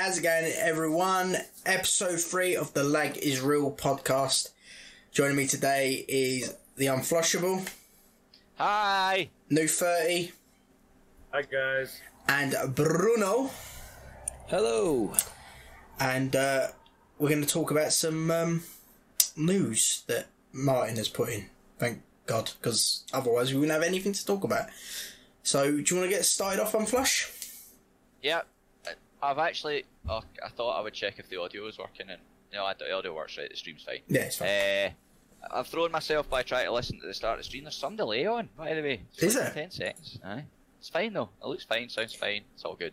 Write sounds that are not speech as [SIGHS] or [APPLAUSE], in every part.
how's it going, everyone? Episode three of the Lag is Real podcast. Joining me today is the Unflushable, Hi. New 30, Hi guys. and Bruno. Hello. And uh, we're going to talk about some um, news that Martin has put in. Thank God, because otherwise we wouldn't have anything to talk about. So, do you want to get started off on Flush? Yeah, I- I've actually. Oh, I thought I would check if the audio was working, and no, I- the audio works right. The stream's fine. Yeah, it's fine. Uh, I've thrown myself by trying to listen to the start of the stream. There's some delay on, by the way. It's Is like there? Ten seconds. Aye. It's fine though. It looks fine. Sounds fine. It's all good.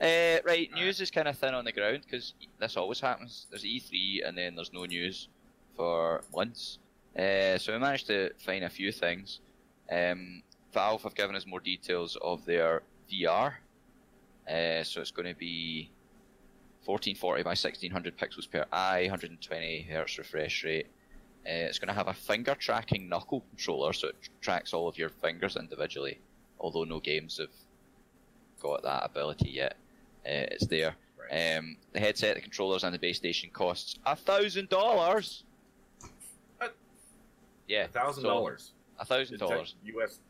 Uh, right, news is kind of thin on the ground because this always happens. There's E3 and then there's no news for months. Uh, so we managed to find a few things. Um, Valve have given us more details of their VR. Uh, so it's going to be 1440 by 1600 pixels per eye, 120 hertz refresh rate. Uh, it's going to have a finger tracking knuckle controller, so it tracks all of your fingers individually. Although no games have got that ability yet, uh, it's there. Right. Um, the headset, the controllers, and the base station costs a thousand dollars. Yeah, A thousand dollars. A thousand dollars. U.S.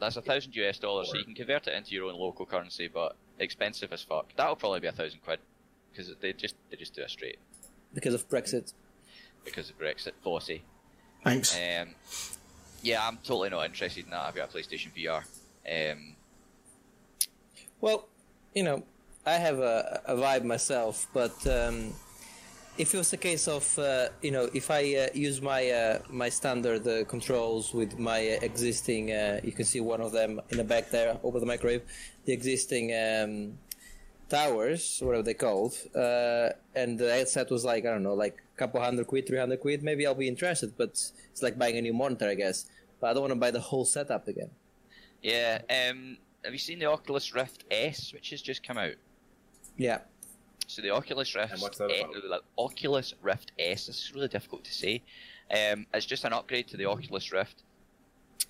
That's a thousand US dollars, so you can convert it into your own local currency, but expensive as fuck. That'll probably be a thousand quid because they just they just do it straight Because of Brexit. because of Brexit policy. Thanks. Um, yeah, I'm totally not interested in that. I've got a PlayStation VR. Um, Well, you know, I have a, a Vive myself, but um, if it was a case of, uh, you know, if I uh, use my uh, my standard uh, controls with my uh, existing, uh, you can see one of them in the back there over the microwave, the existing um, towers, whatever they called, uh, and the headset was like I don't know, like a couple hundred quid, three hundred quid. Maybe I'll be interested, but it's like buying a new monitor, I guess. But I don't want to buy the whole setup again. yeah. Um, have you seen the Oculus Rift S, which has just come out? Yeah. So the Oculus Rift, And what's that about? the Oculus Rift S. This is really difficult to say. Um, it's just an upgrade to the Oculus Rift.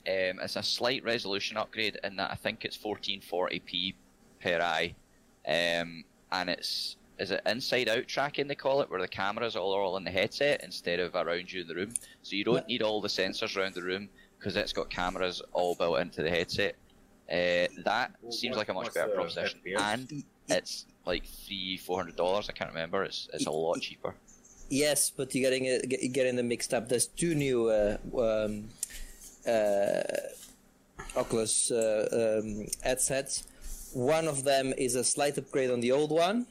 Um, it's a slight resolution upgrade in that I think it's 1440p per eye, um, and it's is it inside out tracking they call it, where the cameras all are all in the headset instead of around you in the room. So you don't need all the sensors around the room because it's got cameras all built into the headset. Uh, that Well, seems what- like a much better the proposition, FPS? and it's like three, four hundred dollars. I can't remember. It's it's a lot cheaper. Yes, but you're getting it, getting them mixed up. There's two new uh, um, uh, Oculus uh, um, headsets. One of them is a slight upgrade on the old one,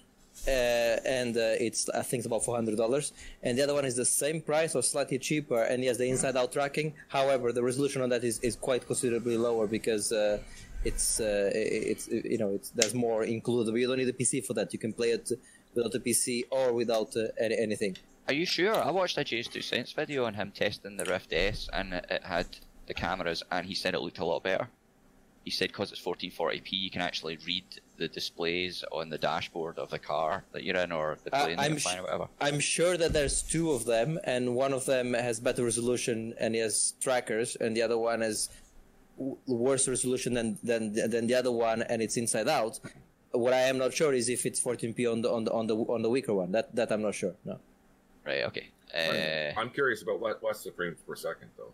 uh, and uh, it's I think it's about four hundred dollars. And the other one is the same price or slightly cheaper, and yes, the inside-out tracking. However, the resolution on that is, is quite considerably lower because. Uh, it's uh, it's you know it's there's more included. You don't need a PC for that. You can play it without a PC or without uh, any, anything. Are you sure? I watched a JayzTwoCents video on him testing the Rift S, and it, it had the cameras, and he said it looked a lot better. He said because it's 1440p, you can actually read the displays on the dashboard of the car that you're in, or the Uh, plane that I'm or whatever. I'm sure that there's two of them, and one of them has better resolution and he has trackers, and the other one has worse resolution than than than the other one, and it's inside out. What I am not sure is if it's 14p on the on the on the on the weaker one. That that I'm not sure. No. Right? Okay. I'm, Uh, I'm curious about what what's the frames per second though.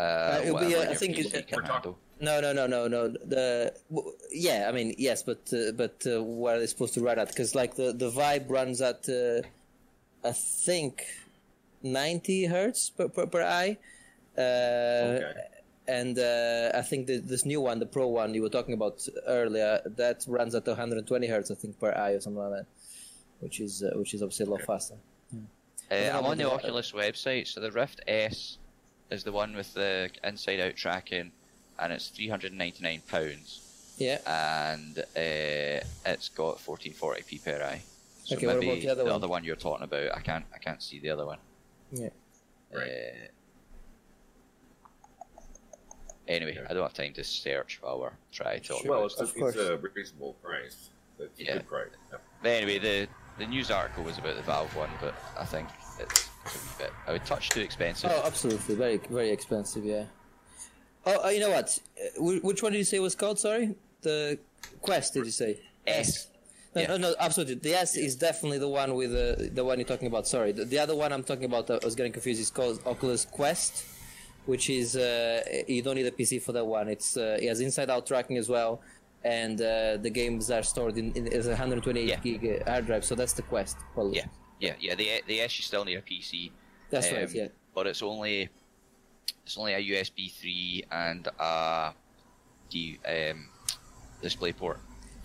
uh, it'll be, uh, I think PC it- can We're talking- No, no, no, no, no. The w- yeah, I mean yes, but uh, but uh, what are they supposed to run at? Because like the the Vive runs at uh, I think ninety hertz per per, per eye, uh, Okay. and uh, I think the, this new one, the Pro one you were talking about earlier, that runs at 120 hertz, I think per eye or something like that, which is uh, which is obviously a lot faster. Uh, I'm on the the- Oculus website, so the Rift S is the one with the inside-out tracking, and it's 399 pounds. Yeah. and uh, it's got 1440p per eye. So Okay, what maybe about the other one? other one you're talking about, I can't, I can't see the other one. Yeah. Right. Uh, anyway, I don't have time to search while we're trying to talk Well, it's. Of course. it's a reasonable price. It's a Yeah. good price. Yeah. But anyway, the the news article was about the Valve one, but I think it's, it's a wee bit. I would touch too expensive. Oh, absolutely, very very expensive. Yeah. Oh, uh, you know what? Uh, which one did you say was called? Sorry, the Quest. Did you say? S. No, Yeah. no, no, absolutely. The S is definitely the one with the the one you're talking about. Sorry, the, the other one I'm talking about, I was getting confused. Is called Oculus Quest, which is uh, you don't need a PC for that one. It's uh, it has inside-out tracking as well, and uh, the games are stored in, in as a 128 Yeah. gig uh, hard drive. So that's the Quest. Well, Yeah, yeah, yeah. The the S you still need a PC. that's right. um, Yeah, But it's only it's only a USB three and a D, um, DisplayPort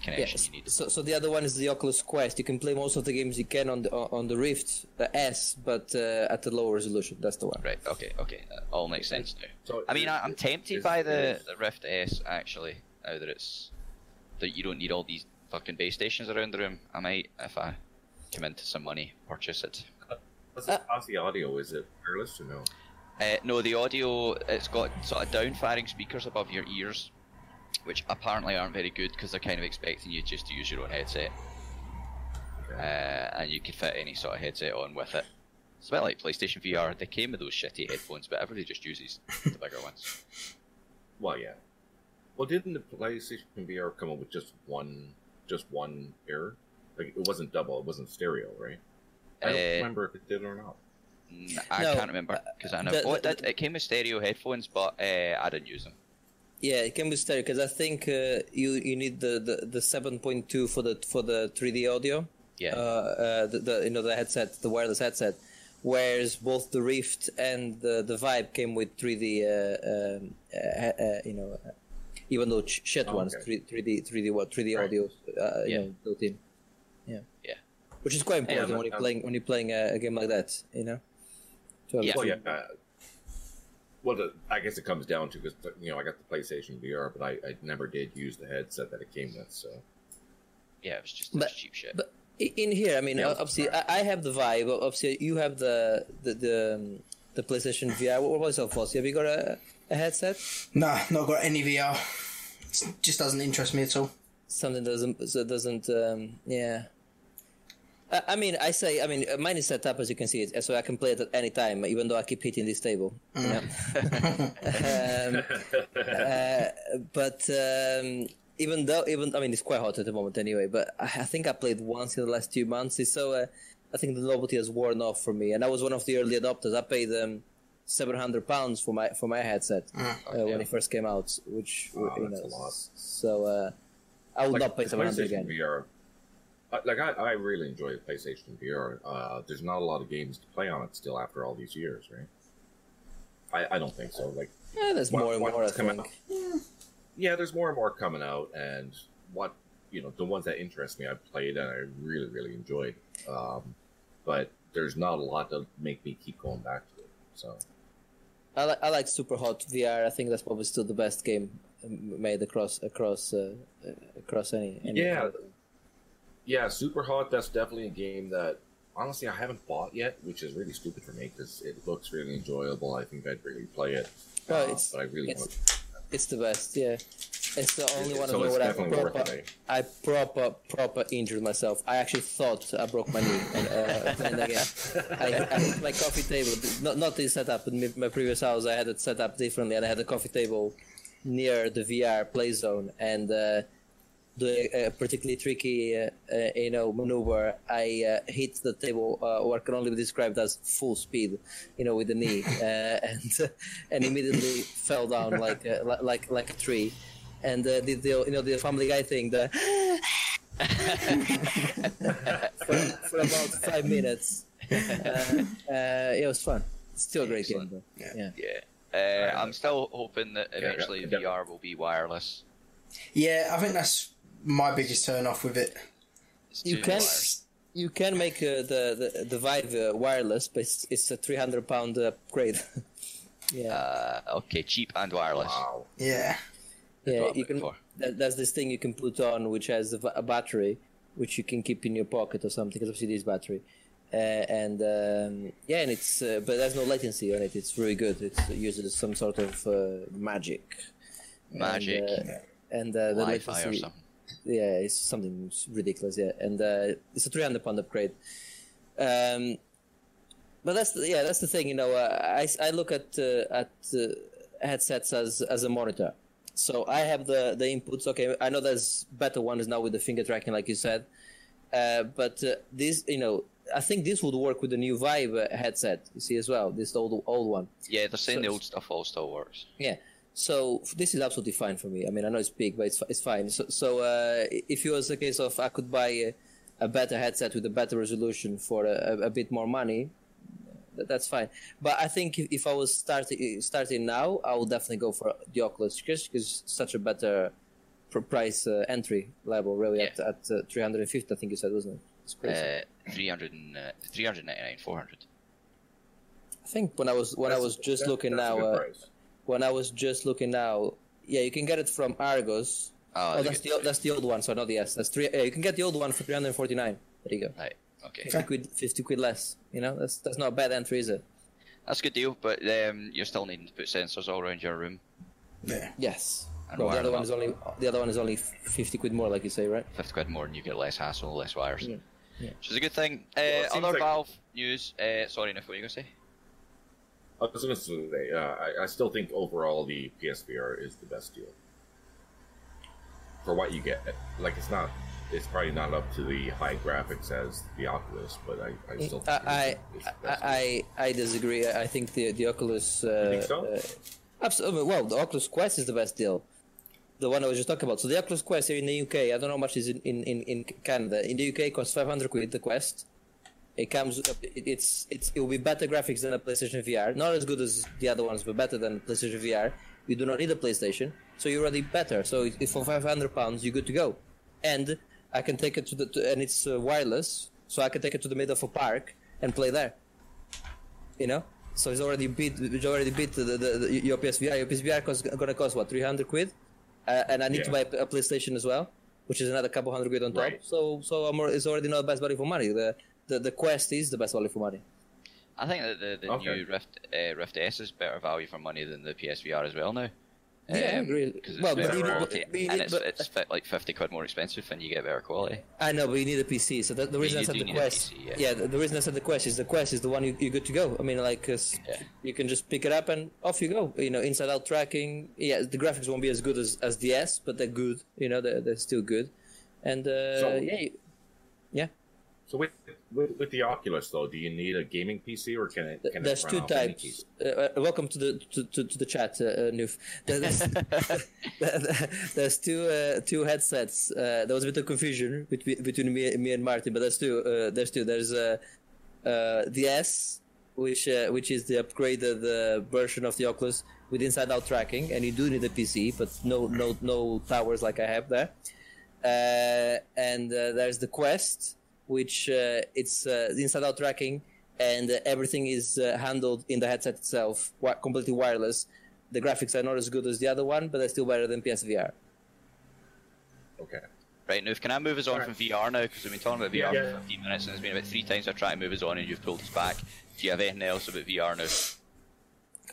connection Yes. you need. So, so the other one is the Oculus Quest. You can play most of the games you can on the on the Rift the S, but uh, at the lower resolution. That's the one. Right. Okay. Okay. That all makes sense now. So I mean, I, I'm tempted is- by the, is- the Rift S actually. Now that it's that you don't need all these fucking base stations around the room, I might if I come into some money purchase it. Does it cause the audio? Is it wireless or no? Uh, no, the audio it's got sort of down-firing speakers above your ears, which apparently aren't very good because they're kind of expecting you just to use your own headset, Okay. uh, and you can fit any sort of headset on with it. It's a bit like PlayStation VR. They came with those shitty headphones, but everybody just uses the bigger [LAUGHS] ones. Well, yeah. Well, didn't the PlayStation VR come up with just one, just one ear? Like it wasn't double, it wasn't stereo, right? I don't Uh, remember if it did or not. I No, can't remember because I know. the- oh, it, did. it came with stereo headphones, but uh, I didn't use them. Yeah, it can be stereo because I think uh, you you need the the, the seven point two for the for the three D audio. Yeah. Uh, uh, the, the you know the headset, the wireless headset, whereas both the Rift and the the Vive came with three D. Uh, um, uh, uh, you know, uh, even though sh- shit Oh, ones, three three D three D what three D Right. audio. Uh, Yeah. You know, built in. Yeah. Yeah. Which is quite important but, when you're um, playing when you're playing a, a game like that. You know. To have Yeah. Well, yeah. Well, the, I guess it comes down to because you know I got the PlayStation VR, but I, I never did use the headset that it came with. So Yeah, it was just But- cheap shit. But in here, I mean, Yeah. obviously, I, I have the Vive. Obviously, you have the the the, um, the PlayStation VR. What was it, Vossi? Have you got a, a headset? Nah, not got any VR. It just doesn't interest me at all. Something doesn't so doesn't. Um, yeah. I, I mean, I say, I mean, uh, mine is set up as you can see it, so I can play it at any time, even though I keep hitting this table. you know? [LAUGHS] um, uh, but um, even though, even I mean, it's quite hot at the moment anyway. But I, I think I played once in the last two months. It's so uh, I think the novelty has worn off for me, and I was one of the early adopters. I paid um, seven hundred pounds for my for my headset uh, when it first came out, which Wow, you that's know, a lot. so uh, I would not pay the seven hundred again. VR. Like I, I really enjoy the PlayStation VR. Uh, there's not a lot of games to play on it still after all these years, right? I, I don't think so. Like Yeah, there's what- more and more. I coming think. out- yeah, there's more and more coming out, and what you know, the ones that interest me, I've played and I really, really enjoyed. Um, but there's not a lot to make me keep going back to it. So I, li- I like Superhot VR. I think that's probably still the best game um, made across across uh, uh, across any. any Yeah. Yeah, Superhot. That's definitely a game that honestly I haven't bought yet, which is really stupid for me because it looks really enjoyable. I think I'd really play it. Uh, it's- but I really it's- want. It's the best. Yeah, it's the only one so of them where I proper, eh? I proper proper injured myself. I actually thought I broke my knee and uh, [LAUGHS] playing the game. I, I hit my coffee table. Not not this setup, but my- my previous house I had it set up differently, and I had a coffee table near the VR play zone, and uh, the uh, particularly tricky, uh, uh, you know, maneuver. I uh, hit the table, uh, what can only be described as full speed, you know, with the knee, [LAUGHS] uh, and [LAUGHS] and immediately fell down like uh, like like a tree, and uh, did the you know the Family Guy thing, the [LAUGHS] for, for about five minutes. Uh, uh, it was fun. Still a great Excellent. game, though. Yeah. Yeah. Yeah, uh, I'm still hoping that eventually yeah, yeah. VR will be wireless. Yeah, I think that's my biggest turn off with it. You can wireless. you can make uh, the the the Vive uh, wireless, but it's, it's a three hundred pound upgrade. [LAUGHS] yeah, Uh, okay, cheap and wireless. Wow. Yeah. That's yeah. You can. That, that's this thing you can put on, which has a, a battery, which you can keep in your pocket or something. Because obviously this battery, uh, and um, yeah, and it's uh, but there's no latency on it. It's very good. It's it uses some sort of uh, magic. Magic. And, uh, and uh, the Wi-Fi or latency- something. Yeah, it's something ridiculous. Yeah, and uh, it's a 300 pound upgrade. Um, but that's the, yeah, that's the thing. You know, uh, I, I look at uh, at uh, headsets as as a monitor. So I have the the inputs. Okay, I know there's better ones now with the finger tracking, like you said. Uh, but uh, this, you know, I think this would work with the new Vive headset. You see as well, this old old one. Yeah, they're saying So the old stuff all still works. Yeah. So this is absolutely fine for me. I mean, I know it's big, but it's it's fine. So, so uh, if it was a case of I could buy a, a better headset with a better resolution for a, a, a bit more money, th- that's fine. But I think if, if I was starting starting now, I would definitely go for the Oculus just because it's such a better price uh, entry level, really at at uh, 350. I think you said, wasn't it? It's crazy. Uh, 300 and, uh, 399, 400. I think when I was when I was just that- looking now, uh, price. When I was just looking now, yeah, you can get it from Argos. Oh, Oh, that's the that's the old one. So not the S. That's three. Yeah, you can get the old one for three hundred forty nine. There you go. Right, okay. Fifty quid, fifty quid less. You know, that's that's not a bad entry, is it? That's a good deal, but um, you're still needing to put sensors all around your room. Yeah. Yes. And Well, the other them one is only the other one is only fifty quid more, like you say, right? 50 quid more and you get less hassle, less wires. Yeah, yeah. Which is a good thing. Uh, Well, other like- Valve news. Uh, sorry, Nick, what were you going to say? I was going to say, uh, I, I still think overall the PSVR is the best deal for what you get. Like, it's not, it's probably not up to the high graphics as the Oculus, but I, I still think I it's, it's the I, deal. I I disagree. I think the the Oculus. Uh, You think so? uh, absolutely. Well, the Oculus Quest is the best deal. The one I was just talking about. So the Oculus Quest here in the UK, I don't know how much is in in, in, Canada. In the UK, it costs five hundred quid. The Quest. It comes. It, it's it's it will be better graphics than a PlayStation VR. Not as good as the other ones, but better than PlayStation VR. You do not need a PlayStation, so you're already better. So it, for five hundred pounds, you're good to go. And I can take it to the to, and it's uh, wireless, so I can take it to the middle of a park and play there. You know, so it's already beat. It's already beat the, the, the your PSVR. Your PSVR is gonna cost what three hundred quid, uh, and I need to buy a, a PlayStation as well, which is another couple hundred quid on top. Right. So so I'm, it's already not the best value for money. The, the the Quest is the best value for money. I think that the, the Okay. new Rift uh, Rift S is better value for money than the PSVR as well now. Yeah, I agree. Well, but better even- quality, but you and it's, but- it's fit, like 50 quid more expensive and you get better quality. I know, but you need a PC. So the, the reason I said the Quest, PC, yeah. the, the reason I said the Quest is the Quest is the one you, you're good to go. I mean, like, 'cause Yeah. you can just pick it up and off you go. You know, inside out tracking. Yeah, the graphics won't be as good as, as the S, but they're good. You know, they're, they're still good. And uh, So- yeah, you- yeah. So with, with with the Oculus though, do you need a gaming PC or can it? Can There's it two run off any types. PC? Uh, uh, welcome to the to, to, to the chat, uh, uh, Newf. [LAUGHS] There's, [LAUGHS] there's two uh, two headsets. Uh, there was a bit of confusion between between me, me and Martin, but there's two. Uh, there's two. There's uh, uh, the S, which uh, which is the upgraded uh, version of the Oculus with inside-out tracking, and you do need a PC, but no no no towers like I have there. Uh, and uh, there's the Quest, which uh, it's uh, inside-out tracking, and uh, everything is uh, handled in the headset itself, wi- completely wireless. The graphics are not as good as the other one, but they're still better than PSVR. Okay. Right, Noof, can I move us on Alright. from VR now? Because we've been talking about VR Yeah. for 15 minutes and it's been about three times I've tried to move us on and you've pulled us back. Do you have anything else about VR now?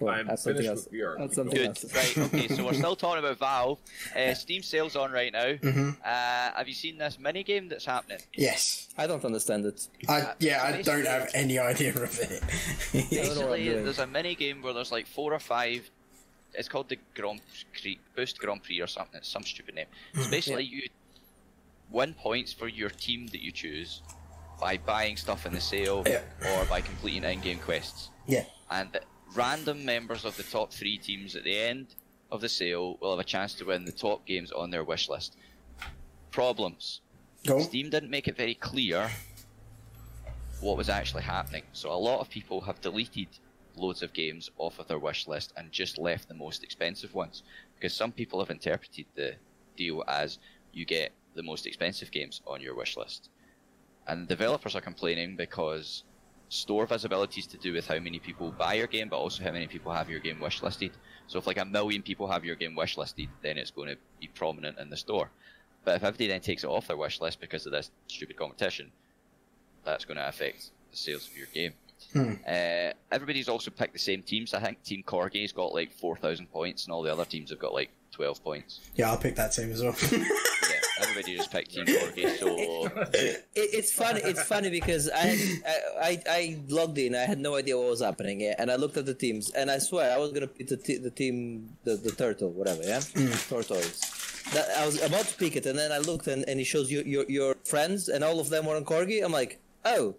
Come on, I'm add something else. with VR. Add something Good. else. Right, okay, so we're still talking about Valve. Uh, Steam sales on right now. hmm Uh, have you seen this mini game that's happening? Yes. I don't understand it. I yeah, I don't have any idea of it. [LAUGHS] [LAUGHS] I don't know what I'm Basically, there's a mini game where there's like four or five. It's called the Grand Prix, Boost Grand Prix or something. It's some stupid name. It's basically you win points for your team that you choose by buying stuff in the sale Yeah. or by completing in-game quests. yeah. And random members of the top three teams at the end of the sale will have a chance to win the top games on their wish list. Problems. Go. Steam didn't make it very clear what was actually happening. So a lot of people have deleted loads of games off of their wish list and just left the most expensive ones. Because some people have interpreted the deal as you get the most expensive games on your wish list. And developers are complaining because store visibility is to do with how many people buy your game, but also how many people have your game wishlisted. So if like a million people have your game wishlisted, then it's going to be prominent in the store. But if everybody then takes it off their wish list because of this stupid competition, that's going to affect the sales of your game. Hmm. Uh, everybody's also picked the same teams. I think Team Corgi's got like 4,000 points, and all the other teams have got like 12 points. Yeah, I'll pick that team as well. [LAUGHS] Yeah, everybody just picked Team Corgi, so it, it's funny. It's funny because I, I I I logged in. I had no idea what was happening, yeah, and I looked at the teams, and I swear I was gonna pick the, t- the team, the, the turtle, whatever, yeah, mm. tortoise. That, I was about to pick it, and then I looked, and, and it shows you your your friends, and all of them were on corgi. I'm like, oh.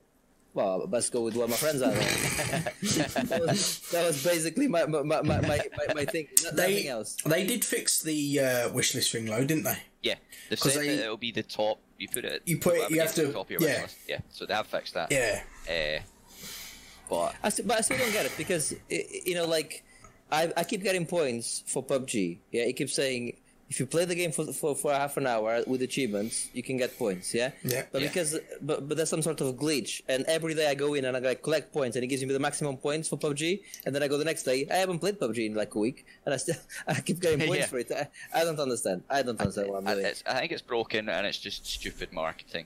Well, let's go with what my friends are. [LAUGHS] that, was, that was basically my my, my, my, my, my thing. Nothing They else. they did fix the uh, wish list thing though, didn't they? yeah, they 'Cause said they- that it'll be the top. You put it. You put it- you have to- top of your yeah. list. Yeah, so they have fixed that. Yeah. Uh, but I still, but I still don't get it because i- i- you know, like I, I keep getting points for PUBG. Yeah, it keeps saying if you play the game for, for for half an hour with achievements, you can get points. Yeah, Yeah. But Yeah. because but but there's some sort of glitch, and every day I go in and I like collect points, and it gives me the maximum points for PUBG, and then I go the next day. I haven't played PUBG in like a week, and I still [LAUGHS] I keep getting [LAUGHS] points Yeah. for it. I, I don't understand. I don't understand what I'm I, doing. it's, I think it's broken and it's just stupid marketing.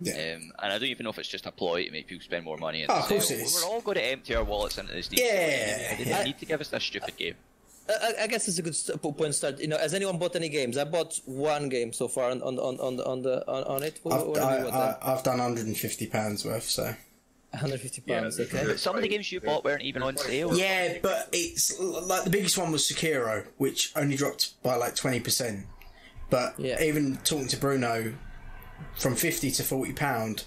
Yeah. Um, and I don't even know if it's just a ploy to make people spend more money. Oh, of course it is. We're all going to empty our wallets into this. Steam Yeah. They yeah. need to give us this stupid game. I, I guess it's a good point to start. You know, has anyone bought any games? I bought one game so far on on on on the on, the, on, on it. What, I've, what I, bought I, I've done 150 pounds worth, so 150 pounds. there's- okay. there's Some of the games you bought weren't even on there's sale. yeah, but it's like the biggest one was Sekiro, which only dropped by like 20 percent. But Yeah. even talking to Bruno, from 50 to 40 pound,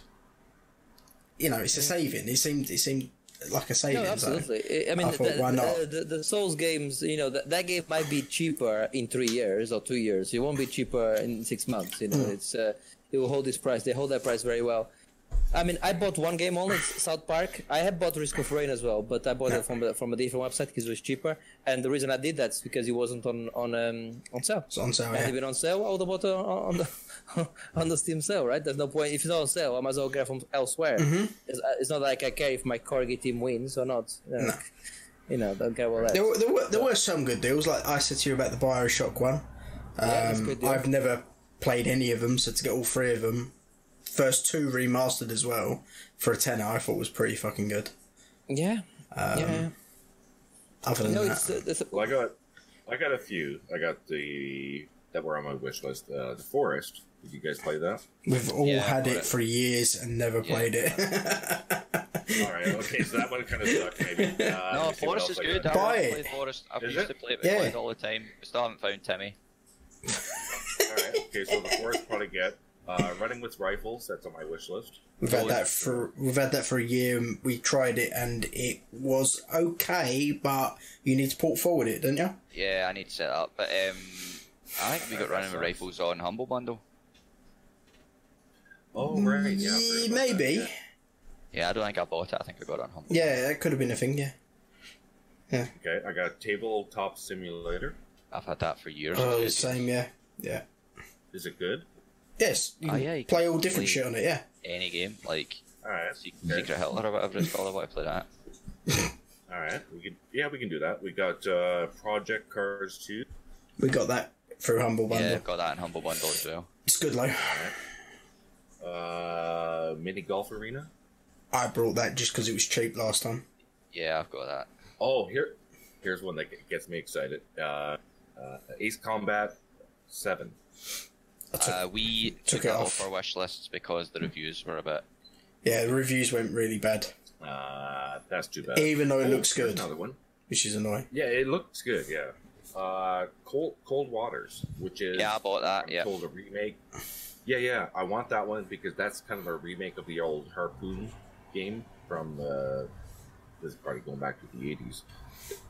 you know, it's a saving. It seemed it seemed like I say, No, absolutely. I- I mean, I thought, the, why not? The, the, the Souls games, you know, that, that game might be cheaper in three years or two years. It won't be cheaper in six months. You know, Hmm. it's uh, it will hold its price. They hold their price very well. I mean, I bought one game only, it's South Park. I have bought Risk of Rain as well, but I bought it from a, from a different website because it was cheaper. And the reason I did that is because it wasn't on on um, on sale. It's on sale. Had Yeah. it been on sale, I would have bought it on, on the [LAUGHS] on the Steam sale, right? There's no point if it's not on sale. I might as well get it from elsewhere. Mm-hmm. It's, uh, it's not like I care if my corgi team wins or not. You know, No. you know don't care about that. There were, there, were, there were some good deals, like I said to you about the Bioshock one. Yeah, Um, good deal. I've never played any of them, so to get all three of them, first two remastered as well, for a tenner, I thought was pretty fucking good. yeah, Um, yeah. Other than No, that, it's, it's Well, I got, I got a few. I got the that were on my wish list. Uh, the Forest. Did you guys play that? we've all Yeah, had it it- for years and never played it. [LAUGHS] All right. Okay. So that one kind of sucked. Maybe. [LAUGHS] Uh, No, let me see what Forest is good. got. I Buy want it. play Forest. I've Is used it? to play it Yeah. with all the time. Still haven't found Timmy. All right. Okay. So the Forest probably get uh, running with rifles. That's on my wish list. we've had that for we've had that for a year. and We tried it and it was okay, but you need to port forward it, don't you? Yeah, I need to set up. But um, I think we got running with rifles on Humble Bundle. Oh right. Yeah. I've heard Ye- about maybe. that, Yeah, I don't think I bought it. I think I got it on Humble. Yeah, that could have been a thing. Yeah. yeah. Okay. I got tabletop simulator. I've had that for years. Oh, It's same. Yeah. Yeah. Is it good? Yes. You Oh, yeah, you play can all different play- shit on it. Yeah. Any game like All right. Se- Okay. Secret Hitler or whatever it's called. I want to play that. [LAUGHS] All right. We can. Yeah, we can do that. We got uh, Project Cars 2. We got that through Humble Bundle. Yeah, I've got that in Humble Bundle as well. It's good, though. Uh, mini golf arena. I brought that just because it was cheap last time. Yeah, I've got that. Oh, here, here's one that gets me excited. Uh, uh, Ace Combat Seven. I took, Uh, we took took it it off. off our wish lists because the reviews were a bit. yeah, the reviews went really bad, Uh, that's too bad. even though it Oh, looks good, Another one. which is annoying. Yeah, it looks good. Yeah. Uh, Cold Cold Waters, which is Yeah, I bought that. I'm Yeah, told a remake. Yeah, yeah, I want that one because that's kind of a remake of the old Harpoon game from. Uh, this is probably going back to the '80s.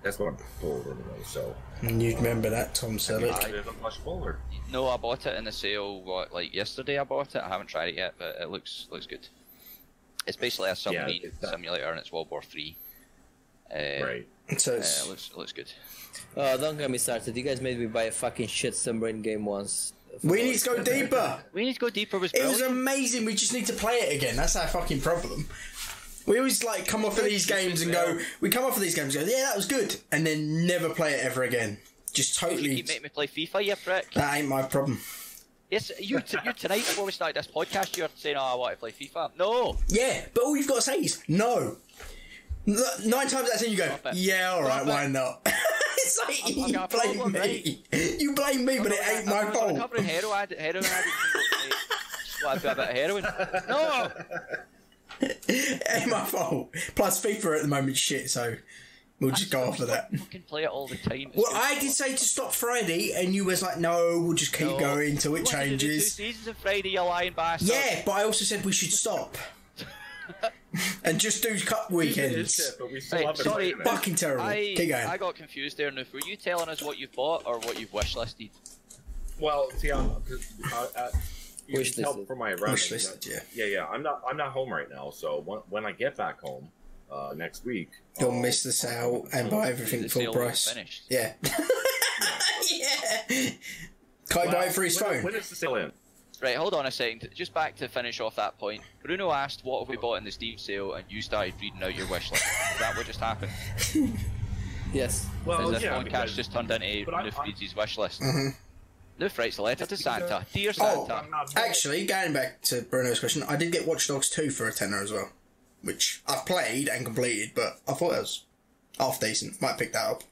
That's what I'm told anyway. So, And you'd remember that, Tom Selleck. is it unwatchable or? no, I bought it in the sale. What like yesterday? I bought it. I haven't tried it yet, but it looks looks good. It's basically a submarine it's that- simulator, and it's World War Three. Uh, Right. So Uh, it looks it looks good. Oh, don't get me started. You guys made me buy a fucking shit submarine game once. we need to go deeper. We need to go deeper. Was It was amazing. We just need to play it again. That's our fucking problem. We always like come off of these games and go. We come off of these games and go, yeah, that was good, and then never play it ever again. Just totally. You make me play FIFA, you prick. That ain't my problem. Yes, you, t- you tonight before we started this podcast, you're saying, "Oh, I want to play FIFA." No, Yeah, but all you've got to say is no. Nine times out of ten, you go, yeah, all right, why not? [LAUGHS] it's like I've you a blame problem, me. You blame me, but it ain't my I'm fault. Recovering heroin, heroin addict. Well, I've got a bit of heroin. No, [LAUGHS] ain't my fault. Plus, FIFA at the moment shit, so we'll just go after that. fucking play it all the time. Well. I did say to stop Friday, and you was like, "No, we'll just keep No. going till it You wanted to Two changes." seasons of Friday, you lying bastard. Yeah, but I also said we should stop [LAUGHS] and just do cup weekends. shit, but we still Right, have sorry. Fucking terrible. I, Keep going. I got confused there, Noof. Were you telling us what you've bought or what you've wishlisted? Well, see, I'm, cause, uh, uh, you Wish can tell listed. from my running. Wish listed, yeah. yeah, yeah. I'm not, I'm not home right now. So when, when I get back home uh, next week, You'll I'll- miss the sale and buy everything The full sale price. Finished. Yeah. [LAUGHS] yeah. Can't he buy it for his when, phone? When is the sale in? Right, hold on a second. Just back to finish off that point. Bruno asked, "What have we bought in the Steam sale?" and you started reading out your wish list. Is that what just happened? [LAUGHS] Yes. Well, Is this yeah, podcast because- just turned into but I- Noof I- reads his wish list? Mhm. Noof writes a letter to Santa. Dear Oh, Santa. I'm not home. Actually, going back to Bruno's question, I did get Watch Dogs 2 for a tenner as well, which I've played and completed, but I thought it was half decent. Might pick that up.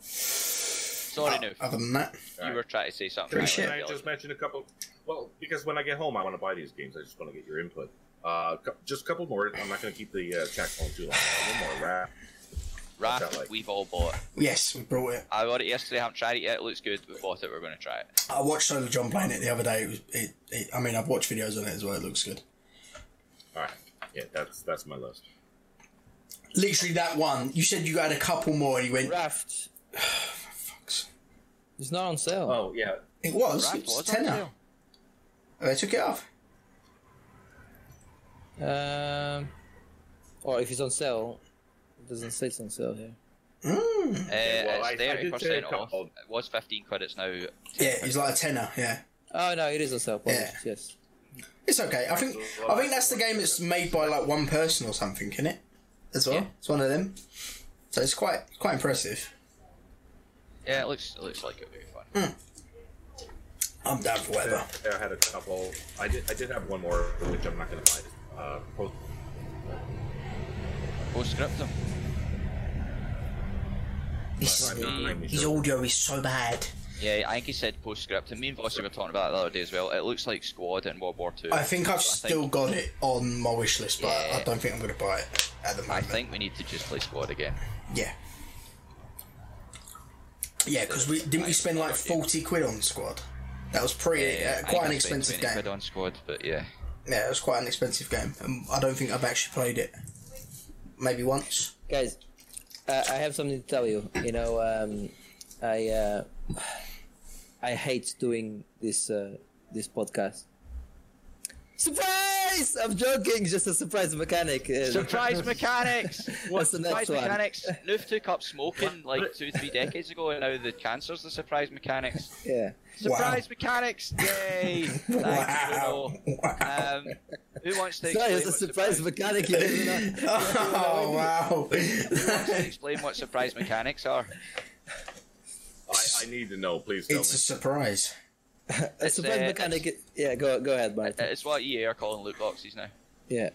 Sorry, Uh, Noof. Other than that, You were trying to say something. Good I. Can I just mention a couple? Well, because when I get home, I want to buy these games. I just want to get your input. Uh, just a couple more. I'm not going to keep the uh, chat going too long. One more. Wrap. Wrath, What's that like? we've all bought. yes, we brought it. I bought it yesterday. I haven't tried it yet. It looks good. We bought it. We're going to try it. I watched Solar John playing it the other day. It was, it, it, I mean, I've watched videos on it as well. It looks good. All right. Yeah, that's that's my list. Literally that one. You said you had a couple more, and you went. Raft. [SIGHS] Fucks. It's not on sale. Oh yeah. It was. Wrath It was was on tenner. sale. They took it off. Um, or if it's on sale, it doesn't say it's on sale here. Mm. Uh, well, I- I it's did thirty say a percent off. It was fifteen credits now. Yeah, it's like a tenner. Yeah. Oh no, it is on sale. Apologies. Yeah. Yes. It's okay. I think I think that's the game that's made by like one person or something, isn't it? As well, Yeah. it's one of them. So it's quite quite impressive. Yeah, it looks it looks like it'll be fun. I'm down for whatever. I had a couple. I did. I did have one more, which I'm not going to buy. Uh, post- Postscriptum. His, I'm not behind me, his sure. audio is so bad. Yeah, I think he said postscriptum. Me and Vossi were talking about that the other day as well. It looks like Squad in World War Two. I think I've So still got it on my wish list, but I don't think I'm going to buy it at the moment. I think we need to just play Squad again. Yeah. Yeah, because we didn't we spend like forty quid on Squad. That was pretty Yeah, uh, I think quite an I spent expensive game. quid on Squad, but yeah. Yeah, it was quite an expensive game. Um, I don't think I've actually played it. Maybe once. Guys, uh, I have something to tell you. You know, um, I uh, I hate doing this uh, this podcast. Surprise! I'm joking. Just a surprise mechanic. [LAUGHS] Surprise mechanics! What's the next surprise one? mechanics? [LAUGHS] Noof took up smoking like two, three decades ago, and now the cancer's the surprise mechanics. Yeah. Surprise mechanics! Yay! [LAUGHS] Thank you, Wow. Bruno. wow. Um, who wants to Sorry, explain it's a what surprise mechanic. You didn't know. [LAUGHS] oh wow. [LAUGHS] Who wants to explain what surprise mechanics are? I, I need to know. Please tell it's a me. surprise. A It's, surprise uh, mechanic. Yeah, go go ahead, Martin. It's what EA are calling loot boxes now. Yeah.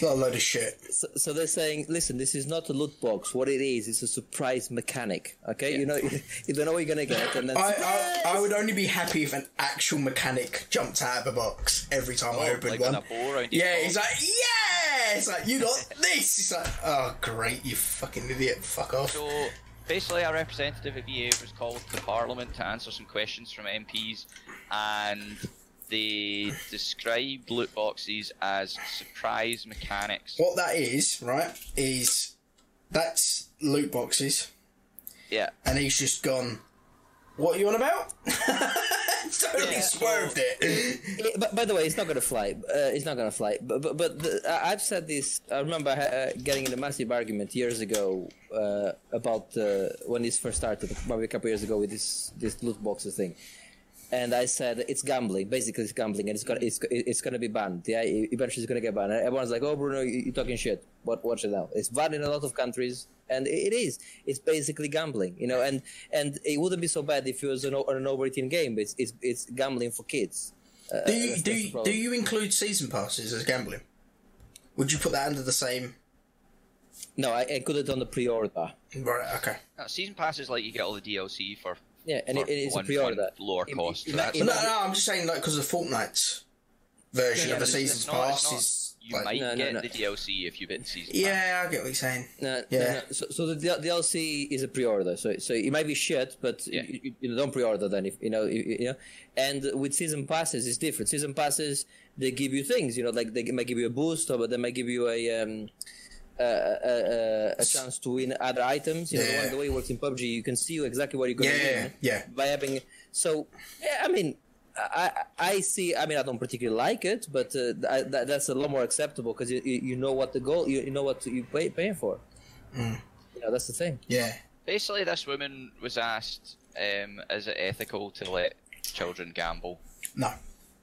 It's not a load of shit. So, so they're saying, listen, this is not a loot box. What it is, is a surprise mechanic. Okay, you know, [LAUGHS] you don't know what you're gonna get, and then I, I I would only be happy if an actual mechanic jumped out of the box every time I oh, opened Oh, like one. with a bow around his Yeah, he's oh. like, yeah! It's like, you got [LAUGHS] this! It's like, oh, great, you fucking idiot, fuck off. So basically, a representative of EA was called to Parliament to answer some questions from MPs, and they describe loot boxes as surprise mechanics. What that is, right, is that's loot boxes, Yeah, and he's just gone, what are you on about? [LAUGHS] totally Yeah. swerved it. [LAUGHS] Yeah, but by the way, it's not gonna fly. Uh, it's not gonna fly. But but, but the, I- I've said this. I remember uh, getting in a massive argument years ago uh, about uh, when this first started, maybe a couple years ago with this this loot boxes thing. And I said it's gambling. Basically, it's gambling, and it's gonna it's, it's gonna be banned. Yeah, eventually it's gonna get banned. And everyone's like, "Oh, Bruno, you- you're talking shit." But watch it now? It's banned in a lot of countries, and it it is. It's basically gambling, you know. And and it wouldn't be so bad if it was an, an over 18 game. But it's it's, it's gambling for kids. Uh, Do you, that's- do, you, do you include season passes as gambling? Would you put that under the same No, I, I got it on the pre-order. Right. Okay. Uh, season passes like you get all the DLC for Yeah, and it, it is a pre-order. one lower It- cost. it- so that's it- No, no, I'm just saying like because the Fortnite's version Yeah, of the season's it's not- pass not- is You like, might No, no, get no. the DLC if you bid season pass. yeah, I get what you're saying. No, no, Yeah. no. So, so the D- DLC is a pre-order, so so it might be shit, but Yeah. you, you, you know, don't pre-order then if you know you, you know. And with season passes, it's different. Season passes they give you things, you know, like they might give you a boost, or but they might give you a um, a, a, a, a chance to win other items. You know, the, Yeah. one, the way it works in PUBG, you can see exactly what you're going to Yeah, win yeah. by having. So yeah, I mean. I, I see. I mean, I don't particularly like it, but uh, I, that, that's a lot more acceptable because you, you you know what the goal you, you know what you pay paying for. Mm. You know, that's the thing. Yeah. Basically, this woman was asked, um, "Is it ethical to let children gamble?" No.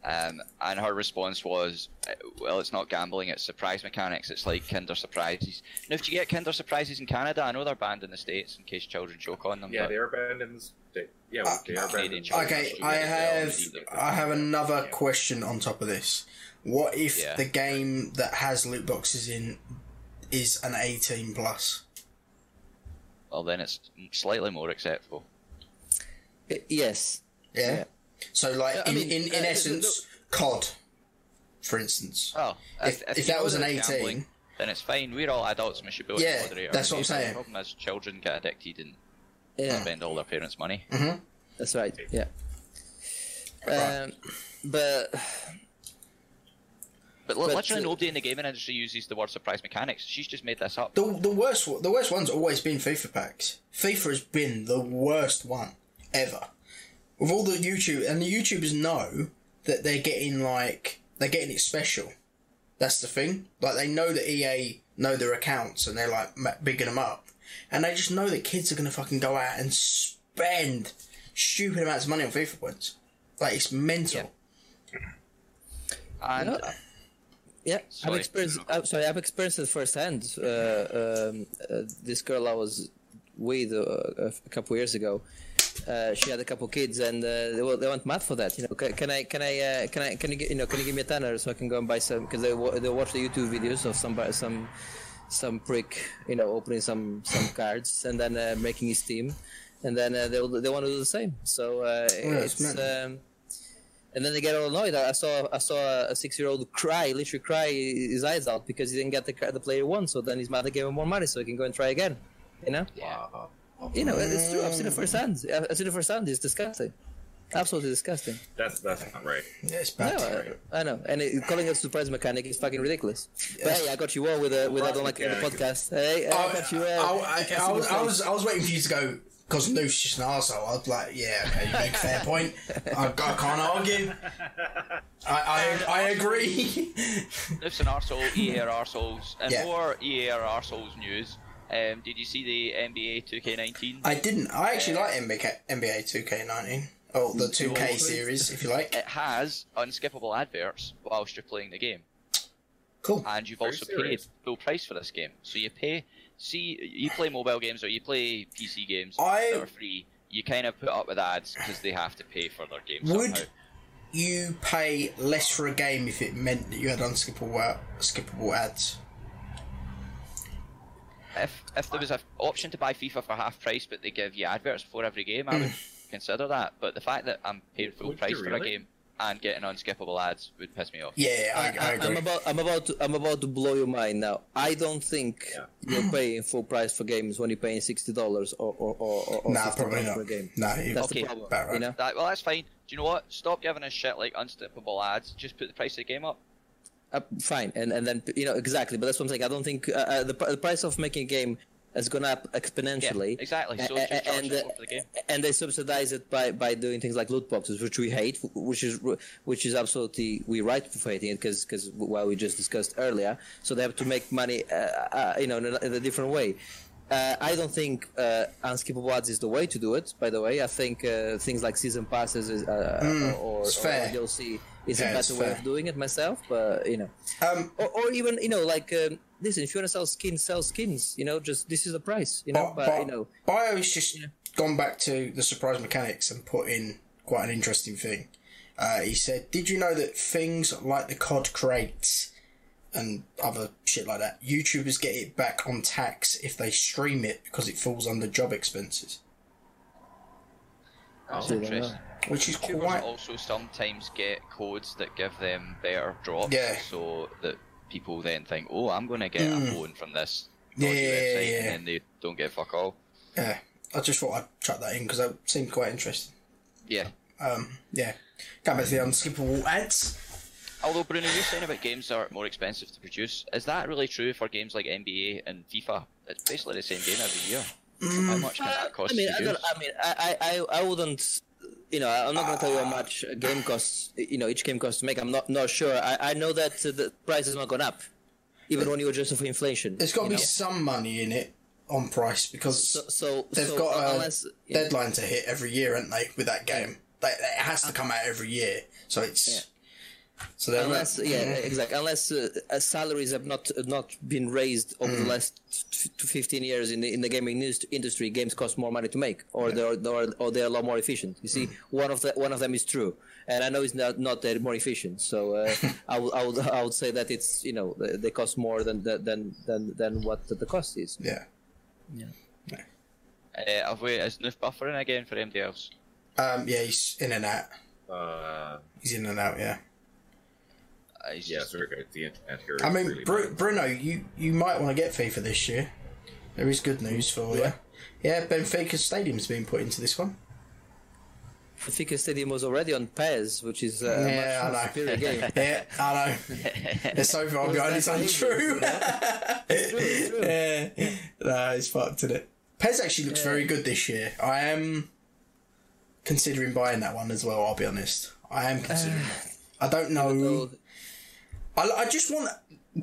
Um, and her response was, uh, "Well, it's not gambling; it's surprise mechanics. It's like Kinder Surprises. Now, if you get Kinder Surprises in Canada, I know they're banned in the states in case children choke on them. Yeah, but they are banned in the state. Yeah, Uh, they are banned. In Canadian Okay, I have I have another Yeah. question on top of this. What if Yeah. the game that has loot boxes in is an 18 plus? well, then it's slightly more acceptable. Yes. Yeah. Yeah. So like Yeah, in, mean, in, in uh, essence, COD, for instance. Oh, If- if you that was an it's 18 gambling, then it's fine. We're all adults and we should be able Yeah, to moderate. our that's what I'm saying. The problem is children get addicted and Yeah, spend all their parents' money. Mm-hmm. that's right. Yeah. Right. Um, but But, li- But, literally nobody in the gaming industry uses the word surprise mechanics. She's just made this up. The the worst the worst one's always been FIFA packs. FIFA has been the worst one ever. With all the YouTube and the YouTubers know that they're getting like they're getting it special. That's the thing. Like they know that EA know their accounts and they're like bigging them up, and they just know that kids are gonna fucking go out and spend stupid amounts of money on FIFA points. Like it's mental. And Yeah. yeah, Sorry. I've experienced. I'm sorry, I've experienced it firsthand. Uh, um, uh, this girl I was with uh, a couple years ago. Uh, she had a couple kids, and uh, they, wa- they went mad for that. You know, can, can I, can I, uh, can I, can you, you know, can you give me a tenner so I can go and buy some? Because they they watch the YouTube videos of some some some prick, you know, opening some some cards and then uh, making his team, and then uh, they they want to do the same. So uh, it's it's. Um, and then they get all annoyed. I saw I saw a six year old cry, literally cry his eyes out because he didn't get the the player one. So then his mother gave him more money so he can go and try again. You know, Wow. You know it's true. I've seen it firsthand. I've I've seen it firsthand. It's disgusting, absolutely disgusting. That's that's not right. Yeah, it's I bad. know, I, I know. and it, calling it a surprise mechanic is fucking ridiculous. But hey, I got you all with a with I don't like it in the podcast. Hey, I got you. I, Uh, I, kiss I, in was, I was I was waiting for you to go because Noof's just an arsehole. I was like, yeah, okay, you make a fair point. I, I can't argue. I, I, I agree. It's an arsehole, EA are arseholes. And Yeah. more EA are arseholes news. Um, did you see the NBA 2K19? I didn't. I actually like NBA, NBA 2K19. Oh, the 2K series, if you like. It has unskippable adverts whilst you're playing the game. Cool. and you've Very also serious. paid full price for this game. So you pay. See, you play mobile games or you play PC games I- that are free. You kind of put up with ads because they have to pay for their games Would- somehow. You pay less for a game if it meant that you had unskippable uh, skippable ads. If if there was an option to buy FIFA for half price, but they give you adverts before every game, I would [CLEARS THROAT] consider that. But the fact that I'm paying full Would price you for a game and getting unskippable ads would piss me off. Yeah, I, I agree. am about I'm about to I'm about to blow your mind now. I don't think Yeah. you're paying full price for games when you're paying sixty dollars or or or, or or Nah, 50 probably dollars not. per game. No, you- That's Okay. the problem. About right. You know, That, well, that's fine. Do you know what? Stop giving us shit like unskippable ads. Just put the price of the game up. Uh, fine, and and then you know exactly. But that's what I'm saying. I don't think uh, uh, the the price of making a game has gone up Yeah, exponentially. exactly. So and, us uh, the and they subsidize it by, by doing things like loot boxes, which we hate, which is which is absolutely we right for hating it because because well we just discussed earlier. So they have to make money, uh, uh, you know, in a, in a different way. Uh, I don't think uh, unskippable ads is the way to do it. By the way, I think uh, things like season passes is, uh, Mm, or, or, it's fair. or DLC is Yeah, a better way of doing it myself. But you know, Um, or, or even you know like um, listen, if you want to sell skins, sell skins. You know, just this is the price. You know, but, but, but you know. Bio's just gone back to the surprise mechanics and put in quite an interesting thing. Uh, he said, "Did you know that things like the COD crates and other shit like that. YouTubers get it back on tax if they stream it because it falls under job expenses, That's Oh. interesting. which is YouTubers quite. also sometimes get codes that give them better drops, Yeah. so that people then think, "Oh, I'm going to get Mm. a phone from this Yeah, dodgy yeah, website," yeah. and then they don't get fuck all. Yeah, I just thought I'd chuck that in because that seemed quite interesting. Yeah. Um, yeah. Going back to the unskippable ads. Although Bruno, you're saying about games are more expensive to produce. Is that really true for games like NBA and FIFA? It's basically the same game every year. How much can that cost I mean, to I, produce? don't, I mean, I, I, I I wouldn't. You know, I'm not going to tell you how much a game costs. You know, each game costs to make. I'm not not sure. I, I know that uh, the price has not gone up, even when you adjust for inflation. There's got to be know? some money in it on price because So, so they've so got a unless yeah. deadline to hit every year, haven't they? With that game, they, it has to come out every year, so it's Yeah. So they're unless yeah exactly unless uh, uh, salaries have not uh, not been raised over Mm. the last t- to 15 years in the in the gaming news industry games cost more money to make or they're or, or they're a lot more efficient you see Mm. one of the one of them is true and i know it's not not that more efficient so uh, [LAUGHS] i would i would i would say that it's you know they they cost more than than than than what the cost is yeah. Yeah. Uh, have we, is Newf buffering again for MDLs? Um, yeah, he's in and out. Uh, He's in and out. Yeah. Uh, he's yeah, just- sorry, guys, the internet here. I mean, really Bru- Bruno, you you might want to get FIFA this year. There is good news for you. Yeah, Benfica Stadium's been put into this one. Benfica Stadium was already on PES, which is uh, Yeah, a much I more know. superior [LAUGHS] game. Yeah, I know. [LAUGHS] It's so far Was behind, that it's untrue. It's true, it's true. [LAUGHS] yeah, no, it's fucked, isn't it? PES actually looks Yeah. very good this year. I am considering buying that one as well. I'll be honest. I am considering. it. I don't know. I, I just want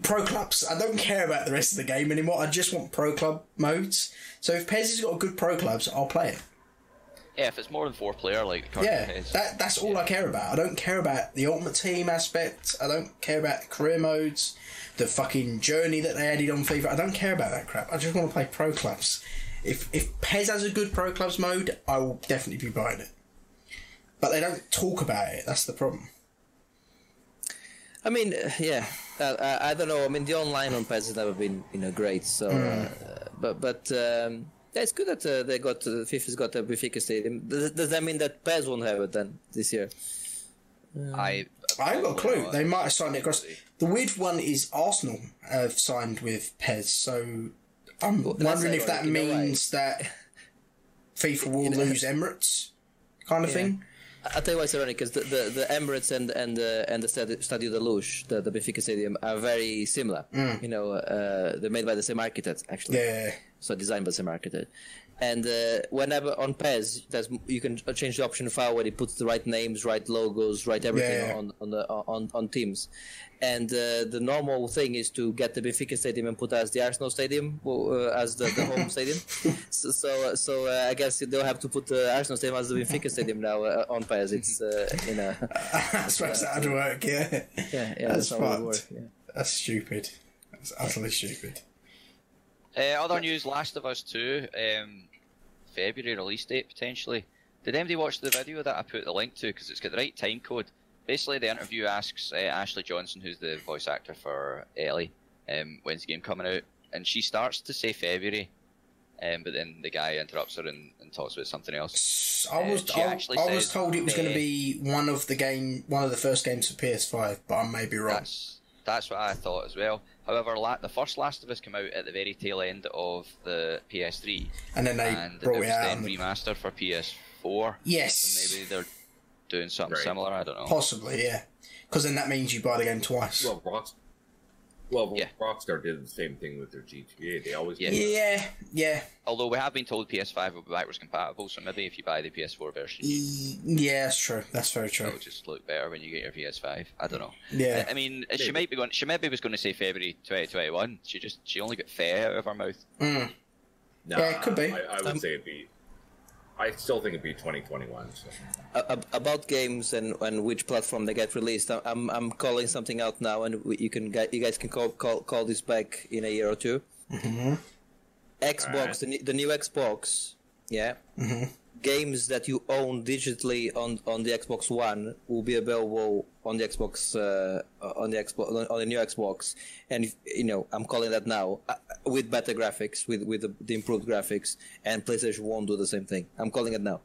pro clubs. I don't care about the rest of the game anymore. I just want pro club modes. So if PES has got a good pro clubs, I'll play it. yeah, if it's more than four player, like Yeah, that that's all I care about. I don't care about the ultimate team aspect. I don't care about the career modes, the fucking journey that they added on FIFA. I don't care about that crap. I just want to play pro clubs. If if PES has a good pro clubs mode, I will definitely be buying it. But they don't talk about it. That's the problem. I mean, uh, yeah, uh, I, I don't know. I mean, the online on PES has never been, you know, great. So, uh, but but um, yeah, it's good that uh, they got uh, FIFA's got a Benfica stadium. Does, does that mean that PES won't have it then this year? I I haven't got a clue. They might have signed it across. The weird one is Arsenal have signed with PES, so I'm Well, wondering if that ironic in a way. means that [LAUGHS] FIFA will You know- lose Emirates, kind of Yeah. thing. I'll tell you why it's ironic because the, the, the Emirates and and the and the Stadi- Stadio da Luz, the, the Benfica stadium, are very similar. You know, uh, they're made by the same architect actually. Yeah. so designed by the same architect. And uh, whenever on PES, there's, you can change the option file where it puts the right names, right logos, right everything Yeah. on on, the, on on teams. And uh, the normal thing is to get the Benfica stadium and put as the Arsenal stadium uh, as the, the home [LAUGHS] stadium. So so, so uh, I guess they'll have to put the Arsenal stadium as the Benfica stadium now uh, on PES. It's uh, you know [LAUGHS] I suppose that'd work, yeah. yeah yeah That's that's how it would fucked. work. Yeah. That's stupid. That's utterly stupid. Uh, other news: Last of Us Two, um, February release date potentially. Did anybody watch the video that I put the link to? Because it's got the right time code. Basically, the interview asks uh, Ashley Johnson, who's the voice actor for Ellie, um, when's the game coming out, and she starts to say February, um, but then the guy interrupts her and, and talks about something else. I was she I, I was said, told it was going uh, to be one of the game, one of the first games for PS5, but I may be wrong. That's that's what I thought as well. However, la- the first Last of Us came out at the very tail end of the PS3, And then they and it was it out. then on the- remastered for PS4. Yes, So maybe they're doing something Right. similar. I don't know. possibly, yeah. Because then that means you buy the game twice. Well, Rocks, well, Yeah. Rockstar did the same thing with their GTA. They always Yeah. do yeah, yeah, Although we have been told PS5 will be backwards compatible, so maybe if you buy the PS4 version, Y- yeah. That's true. That's very true. it'll just look better when you get your PS5. I don't know. Yeah. I, I mean, she Maybe. might be going. She maybe was going to say February 2021. She just she only got fair out of her mouth. Mm. Nah, Yeah, it could be. I, I would Um, say it'd be. I still think it'd be 2021. So. A- ab- about games and, and which platform they get released, I- I'm I'm calling something out now, and you can get you guys can call call call this back in a year or 2 Mm-hmm. Xbox, Alright. the, the new Xbox, yeah, games that you own digitally on on the Xbox One will be available on the Xbox uh, on the Xbox on the new Xbox, and if- you know I'm calling that now uh, with better graphics, with with the, the improved graphics, and PlayStation won't do the same thing. I'm calling it now.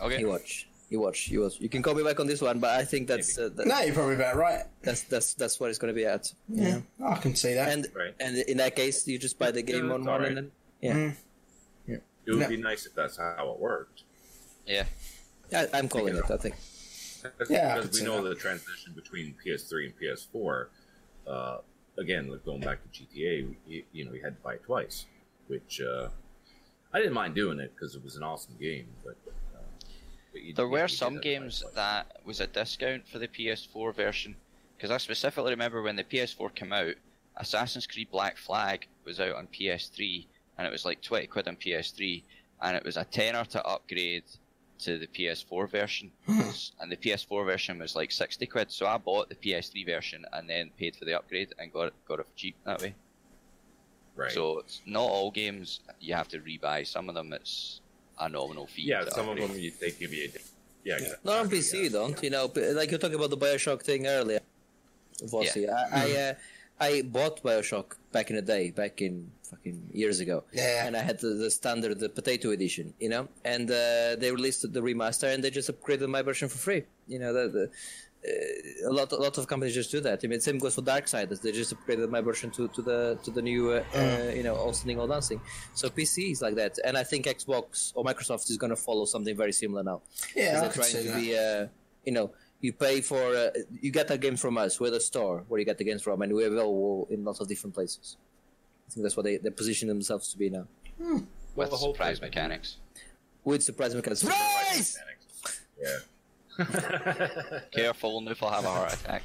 Okay. You watch, you watch, you watch. You can call me back on this one, but I think that's uh, that, No, you're probably about right. that's that's that's what it's going to be at. Yeah, I can see that. And Right. and in that case, you just buy the game Yeah, on one alright. and then yeah. Mm. It would No. be nice if that's how it worked. Yeah. I, I'm calling it. I think. Yeah, I because we know that. the transition between PS3 and PS4. Uh, again, like going back to GTA, you, you know, you had to buy it twice, which uh, I didn't mind doing it because it was an awesome game. But, uh, but you, There you- were you some have to buy it games that was a discount for the PS4 version. Because I specifically remember when the PS4 came out, Assassin's Creed Black Flag was out on PS3, and it was like 20 quid on PS3, and it was a tenner to upgrade to the PS4 version. [GASPS] and the PS4 version was like 60 quid, so I bought the PS3 version and then paid for the upgrade and got it, got it for cheap that way. right. So it's not all games you have to rebuy. Some of them it's a nominal fee. yeah, to some of them you, they give you. A, yeah, exactly. Not on PC, yeah. you don't. You know, like you're talking about the Bioshock thing earlier. Vossi. I I, uh, I bought Bioshock back in the day, back in fucking years ago. Yeah. And I had the, the standard, the potato edition, you know. And uh, they released the remaster, and they just upgraded my version for free. You know, the, the uh, a lot, a lot of companies just do that. I mean, same goes for Darksiders. They just upgraded my version to, to the to the new, uh, uh, you know, all singing, all dancing. So PC is like that, and I think Xbox or Microsoft is going to follow something very similar now. yeah, they're trying see to that. be, uh, you know, you pay for, uh, you get a game from us. We're the store where you get the games from, and we're available in lots of different places. I think that's what they, they position themselves to be now. Well, with the whole surprise thing- mechanics. With surprise mechanics. Surprise! Yeah. [LAUGHS] Careful, Newf will have a heart attack.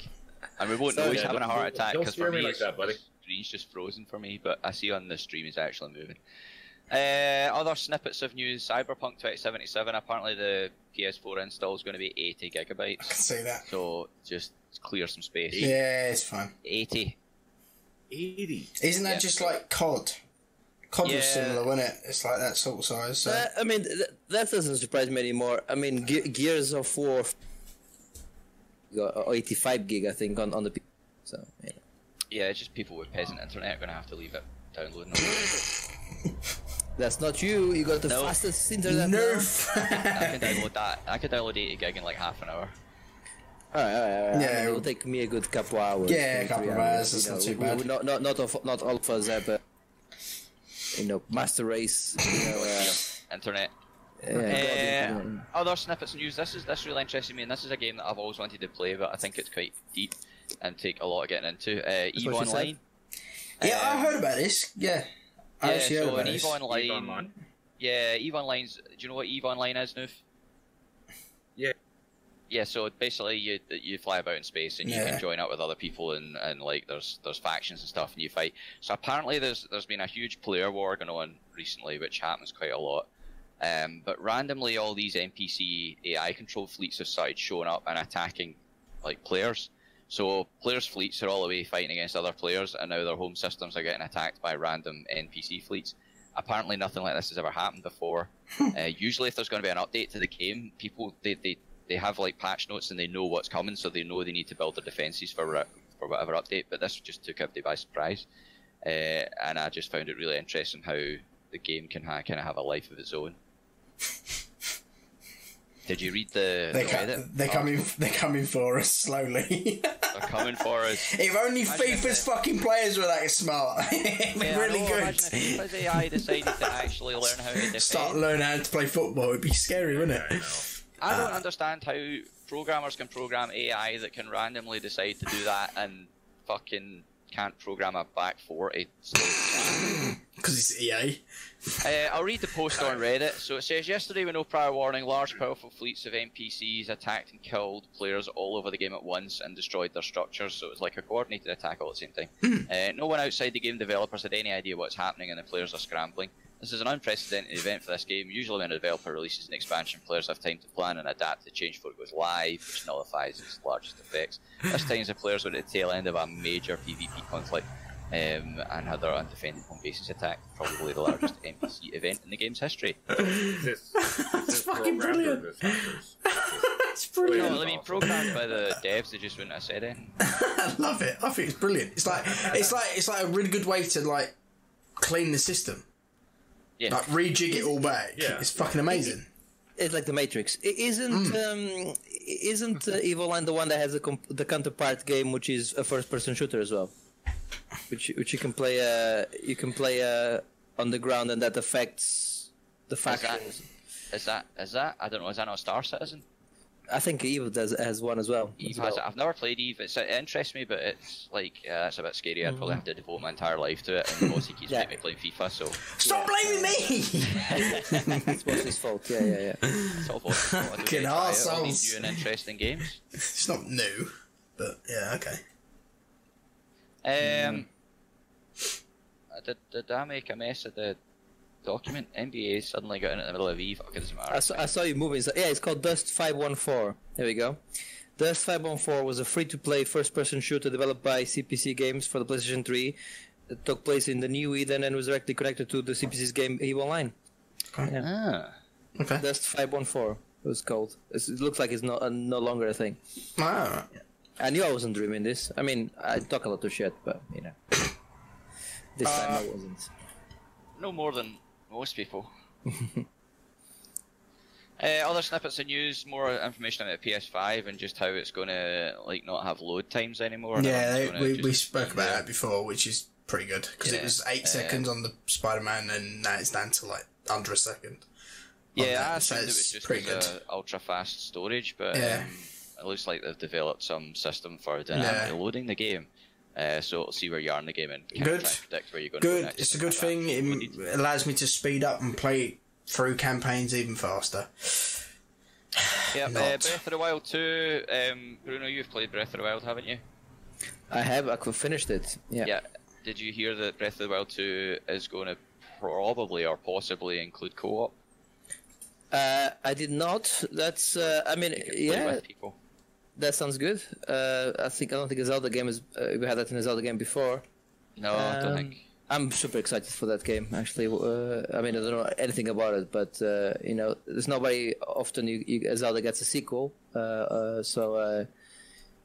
And we won't know he's yeah, having a heart attack because for me me, like that, buddy. the screen's just frozen for me. But I see on the stream he's actually moving. Uh, other snippets of news: Cyberpunk 2077. Apparently, the PS4 install is going to be 80 gigabytes. I can gigabytes. see that. So just clear some space. Yeah, it's fine. 80. 80. Isn't that Yeah. just like COD? COD Yeah. was similar, wasn't it? It's like that sort of size. So. Uh, I mean, th- that doesn't surprise me anymore. I mean, Ge- Gears of War, got 85 gig, I think, on, on the P. So, yeah. Yeah, it's just people with peasant internet are going to have to leave it downloading. [LAUGHS] That's not you. You got the No. fastest internet. now. Nerf. [LAUGHS] I can download that. I could download 80 gig in like half an hour. All right, all right, all right. Yeah. I mean, it'll take me a good couple hours. Yeah, a couple three hours, that's you not know. too We- bad. we- Not, not, not, of, not all of us have, uh, you know, master race. You know, uh, Internet. yeah, Uh, God, other snippets of news. This is this really interested me, and this is a game that I've always wanted to play, but I think it's quite deep and take a lot of getting into. Uh, Eve what she said. Online. yeah, I Um, heard about this. Yeah. I Yeah, actually heard so about. Eve Online, Eve Online? yeah, Eve Online's. Do you know what Eve Online is, Newf? Yeah. Yeah, so basically you you fly about in space and you Yeah. can join up with other people and, and like there's there's factions and stuff and you fight. So apparently there's there's been a huge player war going on recently, which happens quite a lot. Um, but randomly all these NPC AI controlled fleets have started showing up and attacking like players. So players' fleets are all away fighting against other players, and now their home systems are getting attacked by random NPC fleets. Apparently, nothing like this has ever happened before. [LAUGHS] uh, usually, if there's going to be an update to the game, people they, they, they have like patch notes and they know what's coming, so they know they need to build their defenses for for whatever update. But this just took everybody by surprise, uh, and I just found it really interesting how the game can ha- kind of have a life of its own. Did you read the, They the ca- Reddit? they're coming. They're coming for us slowly. [LAUGHS] They're coming for us. if only Imagine FIFA's they- fucking players were that smart, [LAUGHS] it'd be Yeah, I really know, good. Imagine if FIFA's AI decided to actually learn how to defend. Start learning how to play football. It'd be scary, wouldn't I it? I don't understand how programmers can program AI that can randomly decide to do that and fucking can't program a back four to slow. [LAUGHS] Because it's AI. Uh, I'll read the post on Reddit. So it says, yesterday with no prior warning, large powerful fleets of NPCs attacked and killed players all over the game at once and destroyed their structures. So it was like a coordinated attack all at the same time. uh, no one outside the game developers had any idea what's happening and the players are scrambling. This is an unprecedented event for this game. Usually when a developer releases an expansion, players have time to plan and adapt to change before it goes live, which nullifies its largest effects. This time the players were at the tail end of a major PvP conflict. um, and had their undefended home bases attacked, probably the largest [LAUGHS] NPC event in the game's history. Is [LAUGHS] [LAUGHS] this, is this fucking programmed or brilliant. is? It's No, brilliant. I mean, programmed by the devs, they just wouldn't have said it. I love it. I think it's brilliant. It's like it's like it's like a really good way to like clean the system, Yeah. like rejig it all back. Yeah. It's fucking amazing. It's like the Matrix. I- Isn't um, isn't uh, [LAUGHS] Eve Online the one that has a comp- the counterpart game, which is a first-person shooter as well, which which you can play uh, you can play uh, on the ground and that affects the Is that, factions. is that, is that, I don't know, is that not Star Citizen? I think Eve does has one as well. Eve has well. it. I've never played Eve. It's, it interests me, but it's like, uh, it's a bit scary. I'd probably have to devote my entire life to it, and Vossi keeps Yeah. making me play FIFA, so Stop blaming me. [LAUGHS] It's Vossi's fault. Yeah, yeah, yeah. it's all Vossi's fault. Don't Fucking get to try it. All arseholes. these new and interesting games. it's not new, but yeah, okay. Um, uh, did, did I make a mess of the document? NBA suddenly got in at the middle of Eve. Okay, doesn't matter. I saw, I saw you moving. So, yeah, it's called Dust Five One Four. There we go. Dust Five One Four was a free-to-play first-person shooter developed by CCP Games for the PlayStation 3. It took place in the New Eden and was directly connected to the CCP's game EVE Online. Ah. Okay. Dust Five One Four was called. It's, it looks like it's no, uh, no longer a thing. Alright. I knew I wasn't dreaming this. I mean, I talk a lot of shit, but you know, this time I wasn't. No more than most people. [LAUGHS] uh, other snippets of news, more information about the PS5 and just how it's going to like not have load times anymore. Yeah, they, we, we spoke about that before, which is pretty good because it was eight uh, seconds on the Spider-Man, and now it's down to like under a second. Yeah, that, I so it was just pretty good. ultra fast storage, but Yeah. um, it looks like they've developed some system for dynamically Yeah. loading the game. Uh, so it'll see where you are in the game and Good. of try and predict where you're going to go Good. It's a good like thing. that. We need- It allows me to speed up and play through campaigns even faster. Yeah, [SIGHS] uh, Not. Breath of the Wild 2. Um, Bruno, you've played Breath of the Wild, haven't you? I have. I could finished it. Yeah. Yeah. Did you hear that Breath of the Wild 2 is going to probably or possibly include co-op? Uh, I did not. That's. Uh, I mean, You can play yeah, with people. That sounds good. Uh, I think I don't think a Zelda game is. Uh, we had that in a Zelda game before. No, I don't Um, think. I'm super excited for that game. Actually, uh, I mean, I don't know anything about it, but uh, you know, there's nobody often you, you Zelda gets a sequel. Uh, uh, so, uh,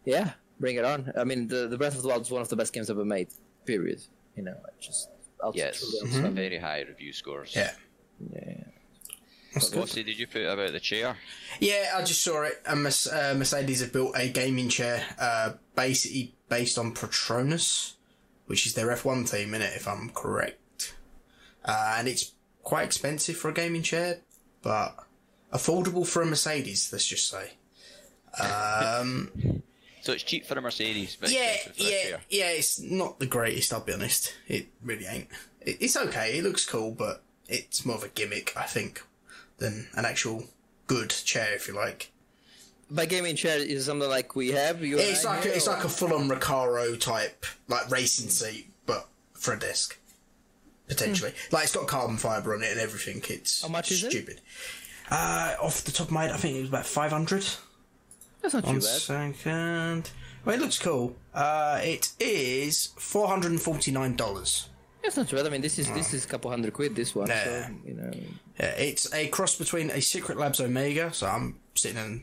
yeah, bring it on. I mean, the the Breath of the Wild is one of the best games ever made. Period. You know, just. Yes, truly some very high review scores. Yeah. Yeah. That's. Vossi, did you put about the chair? Yeah, I just saw it. And uh, Mercedes have built a gaming chair, uh, basically based on Petronas, which is their F1 team, in it, if I'm correct. Uh, and it's quite expensive for a gaming chair, but affordable for a Mercedes. Let's just say. Um, [LAUGHS] So it's cheap for a Mercedes, but yeah, expensive for a yeah, chair. yeah. It's not the greatest. I'll be honest. It really ain't. It, it's okay. It looks cool, but it's more of a gimmick, I think, than an actual good chair, if you like. By gaming chair is something like we have. You It's like a, it's like a full-on Recaro type like racing seat, but for a desk. Potentially, like it's got carbon fiber on it and everything. It's How much is it? stupid. Uh, off the top of my head, I think it was about five hundred. That's not too One bad. second. Well, it looks cool. Uh, it is four hundred and forty-nine dollars. That's not too bad. I mean, this is this is a couple hundred quid. This one, Yeah. so you know. Yeah, it's a cross between a Secret Labs Omega, so I'm sitting in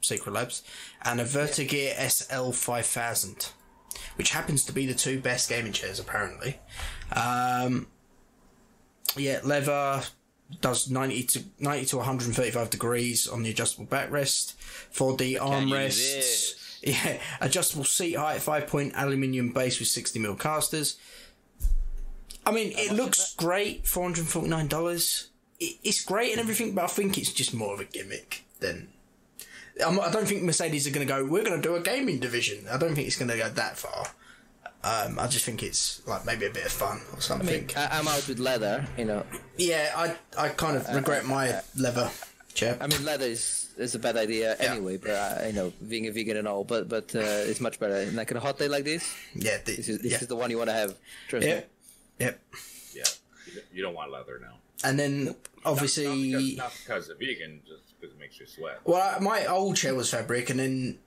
Secret Labs, and a Vertagear SL five thousand, which happens to be the two best gaming chairs apparently. Um, yeah, leather does ninety to ninety to one hundred and thirty-five degrees on the adjustable backrest, four D you armrests. Yeah, adjustable seat height, five point aluminium base with sixty mil casters. I mean, it looks great. Four hundred forty nine dollars. It, it's great and everything, but I think it's just more of a gimmick than. I'm, I don't think Mercedes are going to go. We're going to do a gaming division. I don't think it's going to go that far. Um, I just think it's like maybe a bit of fun or I something. mean, I, I'm out with leather. You know, yeah, I I kind of regret my leather chair. I mean, leather is, is a bad idea Yeah. anyway. But uh, you know, being a vegan and all, but but uh, it's much better. And like on a hot day like this, yeah, the, this is this yeah, is the one you want to have. Trust yeah, me. yep. Yeah, you don't- want leather now. And then Not, obviously. not, because, not because of vegan, just because it makes you sweat. Well, my old chair was fabric, and then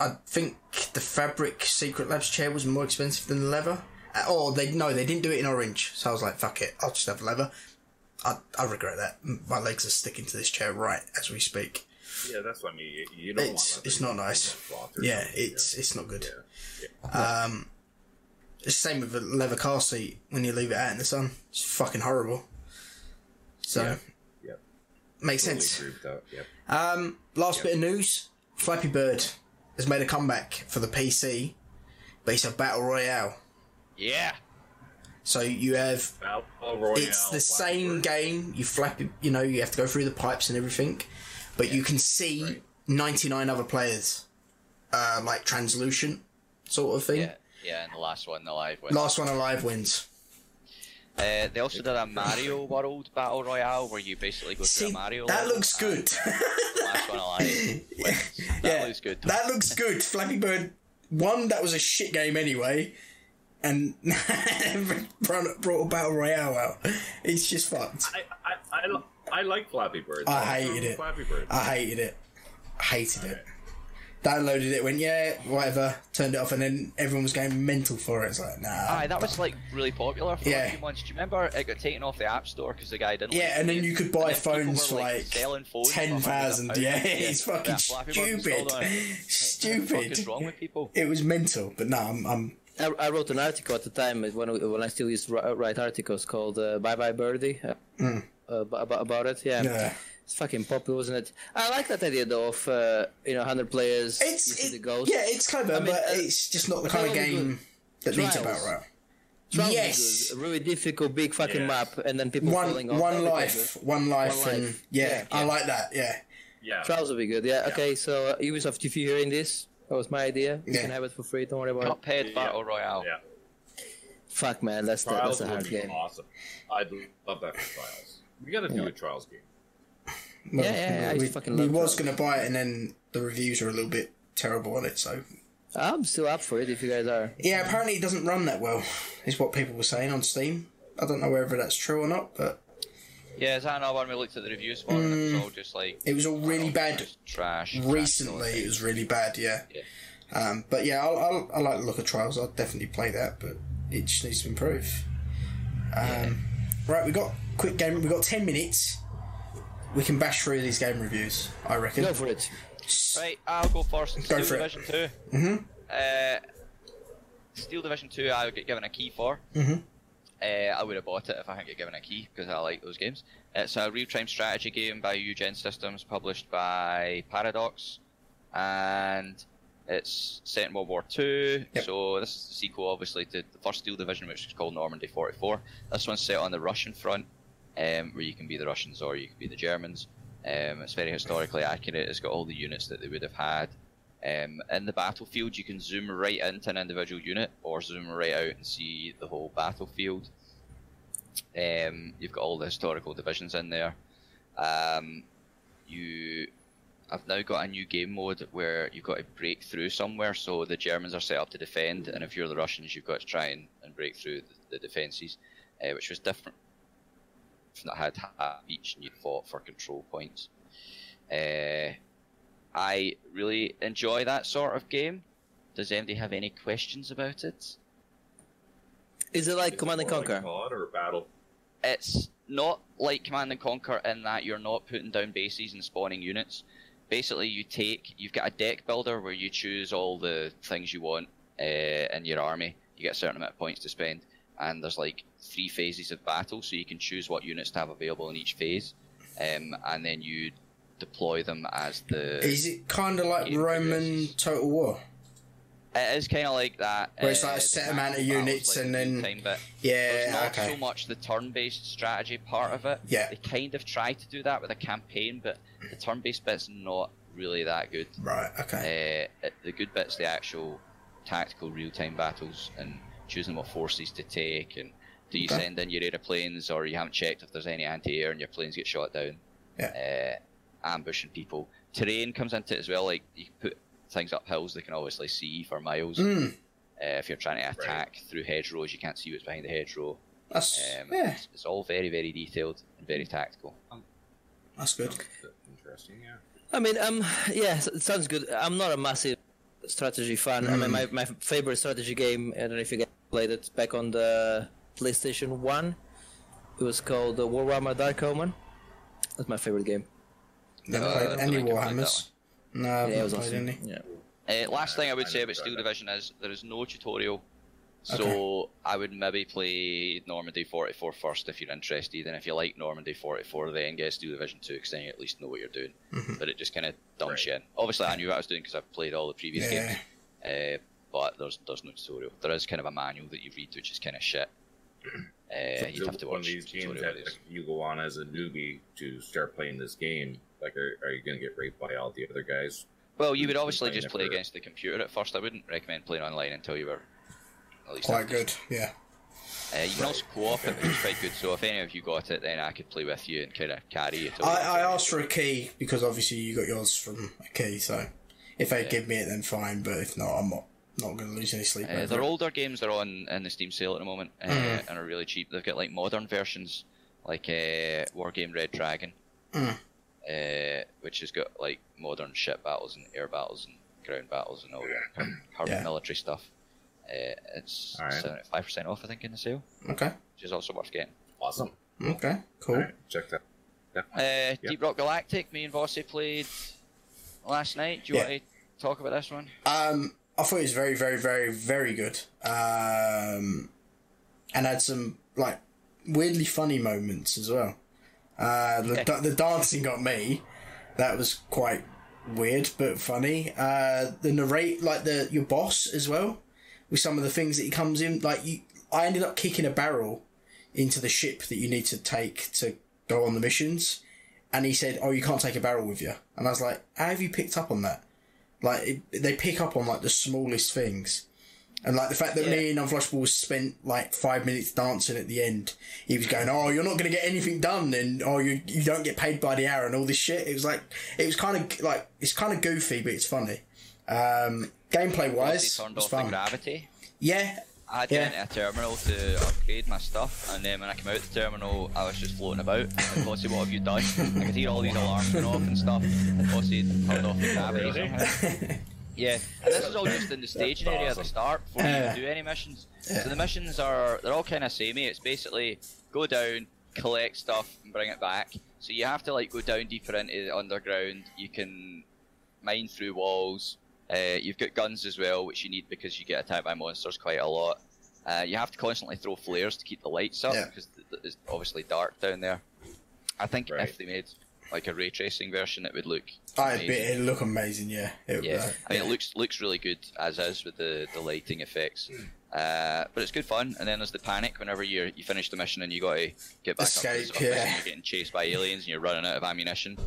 I think the fabric Secret Labs chair was more expensive than the leather, or they no, they didn't do it in orange. So I was like, fuck it, I'll just have leather. I I regret that. My legs are sticking to this chair right as we speak. Yeah, that's what I mean. You, you don't It's- want it's not nice. Yeah, something, it's it's not good. yeah. yeah. Um, it's the same with a leather car seat when you leave it out in the sun. It's fucking horrible. So Yeah. Yeah. makes Totally sense. agree with that. Yeah. Um, last bit of news: Flappy Bird has made a comeback for the PC, but it's a battle royale. Yeah. So you have Battle Royale, it's the Flappy same Bird. game. You flap, you know, you have to go through the pipes and everything, but you can see Right. 99 other players, uh, like translucent sort of thing. Yeah. Yeah, and the last one, alive wins. Last one alive wins. Uh, they also did a Mario [LAUGHS] World Battle Royale where you basically go through a Mario that looks good. last one alive. [LAUGHS] That yeah, looks good. That looks good. Flappy Bird. One that was a shit game anyway, and [LAUGHS] brought brought a battle royale out. It's just fucked. I, I, I, I like Flappy Bird. I hated from it. Flappy Bird. I hated it. I hated it. Downloaded it, went yeah, whatever. Turned it off, and then everyone was going mental for it. It's like nah. Aye, that was like really popular for Yeah. a few months. Do you remember it got taken off the App Store because the guy didn't? Yeah, like and then game? you could buy And phones were, for like selling phones for ten thousand. £100. Yeah, it's fucking Yeah, stupid. installed on it. What the Stupid. fuck is wrong with people? It was mental, but no, I'm, I'm I, I wrote an article at the time when when I still used to write articles called uh, "Bye Bye Birdie" uh, uh, about, about it. Yeah. yeah. It's fucking popular, wasn't it? I like that idea though of uh, you know hundred players. It's it- the goals. yeah, it's clever, I mean, but uh, it's just not the kind of they're only game that needs a Trials. battle royale. Trials yes. good. a really difficult, big fucking Yeah. map, and then people One falling off. one That would be life, one life, and life. yeah, Yeah, I like that. Yeah, Yeah. Trials will be good. Yeah. Okay. So uh, Ubisoft, if you're hearing this, that was my idea. You Yeah. can have it for free. Don't worry about it. Cuphead Yeah. Battle Royale. Yeah. Fuck, man, that's the, that's a hard game. awesome. I'd love that for Trials. We gotta do a Trials game. Well, Yeah, yeah, yeah, I We, just fucking we love was going to buy it, and then the reviews are a little bit terrible on it. So I'm still up for it if you guys are. yeah, apparently it doesn't run that well, is what people were saying on Steam. I don't know whether that's true or not, but Yeah, is that another one we looked at the reviews for? And it was all just like it was all really oh, bad trash. recently. trash It was really bad. Yeah. Yeah. Um, but yeah, I'll, I'll, I like the look of Trials. I'll definitely play that, but it just needs to improve. Um, Right, we got quick game. We got ten minutes. We can bash through these game reviews. I reckon. Go for it. Right, I'll go first. Go Steel for it. Division 2. Mm-hmm. Uh, Steel Division 2, I would get given a key for. Mhm. Uh, I would have bought it if I hadn't get given a key because I like those games. It's a real-time strategy game by Eugen Systems, published by Paradox, and it's set in World War Two. Yep. So this is the sequel, obviously, to the first Steel Division, which is called Normandy 44. This one's set on the Russian front, um, where you can be the Russians or you can be the Germans. Um, it's very historically accurate. It's got all the units that they would have had. Um, in the battlefield, you can zoom right into an individual unit or zoom right out and see the whole battlefield. Um, you've got all the historical divisions in there. Um, you I've now got a new game mode where you've got to break through somewhere. So the Germans are set up to defend, and if you're the Russians, you've got to try and, and break through the, the defences, uh, which was different. Not had half each, and you fought for control points. Uh, I really enjoy that sort of game. Does anybody have any questions about it? Is it like Is Command and more like Conquer? COD or Battle? it's not like Command and Conquer in that you're not putting down bases and spawning units. Basically, you take you've got a deck builder where you choose all the things you want uh, in your army. You get a certain amount of points to spend, and there's like three phases of battle, so you can choose what units to have available in each phase, um, and then you deploy them as the. Is it kind of like Roman. Total War? It is kind of like that. Where it's uh, like a set amount of units like and then- time bit. Yeah. There's not okay. so much the turn-based strategy part of it. Yeah. They kind of try to do that with a campaign, but the turn-based bit's not really that good. Right. Okay. Uh, the good bit's the actual tactical real-time battles and choosing what forces to take and do you Okay. send in your aeroplanes or you haven't checked if there's any anti-air and your planes get shot down. Yeah. Uh, ambushing people. Terrain comes into it as well. Like you can put things up hills they can obviously see for miles. Mm, Uh, if you're trying to attack through hedgerows, you can't see what's behind the hedgerow. that's Um, yeah. it's, it's all very, very detailed and very tactical. That's good. Interesting, yeah. I mean, um, yeah, it sounds good. I'm not a massive strategy fan. I mean, my, my favorite strategy game. I don't know if you guys played it back on the PlayStation One. It was called uh, Warhammer Dark Omen. That's my favorite game. Never Uh, played I any don't think I've played Warhammers. No, I've yeah, it not was played awesome. any. Yeah. Uh, last thing I would I say about Steel that. Division is there is no tutorial. So Okay. I would maybe play Normandy 44 first if you're interested, and if you like Normandy 44, then get Steel Division 2 because then you at least know what you're doing. Mm-hmm. But it just kind of dumps Right. you in. Obviously, I knew what I was doing because I've played all the previous Yeah. games, uh, but there's there's no tutorial. There is kind of a manual that you read, which is kind of shit. Uh, [CLEARS THROAT] So you'd have to one watch of these games tutorial that videos. like, you go on as a newbie to start playing this game. Like, are, are you going to get raped by all the other guys? Well, you would obviously just play for- against the computer at first. I wouldn't recommend playing online until you were at least Quite good, yeah. Uh, you can also co-op it, which is quite good. So if any of you got it, then I could play with you and kind of carry you. till I, you I asked for a key because obviously you got yours from a key, so if they Yeah. give me it, then fine. But if not, I'm not not going to lose any sleep. Uh, their older games are on in the Steam sale at the moment uh, Mm. and are really cheap. They've got like modern versions, like uh, Wargame Red Dragon, Mm. uh, which has got like modern ship battles and air battles and ground battles and all that hard Yeah. military stuff. Uh, it's seventy five percent off, I think, in the sale, Okay, which is also worth getting. Awesome. okay, cool. All right, check that. Uh, Deep Rock Galactic, me and Vossi played last night. Do you Yeah. want to talk about this one? Um, I thought it was very, very, very, very good. Um, and had some like weirdly funny moments as well. Uh, the, Yeah. the dancing got me. That was quite weird but funny. Uh, the narrate like the your boss as well with some of the things that he comes in like you. I ended up kicking a barrel into the ship that you need to take to go on the missions. And he said, "Oh, you can't take a barrel with you." And I was like, "How have you picked up on that?" Like it, they pick up on like the smallest things, and like the fact that me and Unflushable spent like five minutes dancing at the end. He was going, "Oh, you're not going to get anything done, and oh, you you don't get paid by the hour, and all this shit." It was like it was kind of like it's kind of goofy, but it's funny. Um, gameplay wise, it's fun. gravity. Yeah, I had to Yeah. get a terminal to upgrade my stuff, and then when I came out the terminal, I was just floating about. And Vossi, what have you done? I could hear all these alarms going off and stuff. Vossi turned off the gravity somehow. Yeah, and this is all just in the staging area at the start before you do any missions. Yeah. So the missions are they're all kind of samey. It's basically go down, collect stuff, and bring it back. So you have to like go down deeper into the underground. You can mine through walls. Uh, you've got guns as well, which you need because you get attacked by monsters quite a lot. Uh, you have to constantly throw flares to keep the lights up Yeah. because th- th- it's obviously dark down there. I think Right. if they made like a ray tracing version, it would look. I amazing. bet it'd look amazing. Yeah, it, Yeah, uh, I mean, it looks looks really good as is with the, the lighting effects. Hmm. Uh, but it's good fun. And then there's the panic whenever you you finish the mission and you got to get back up. to the Escape, surface yeah. and You're getting chased by aliens and you're running out of ammunition.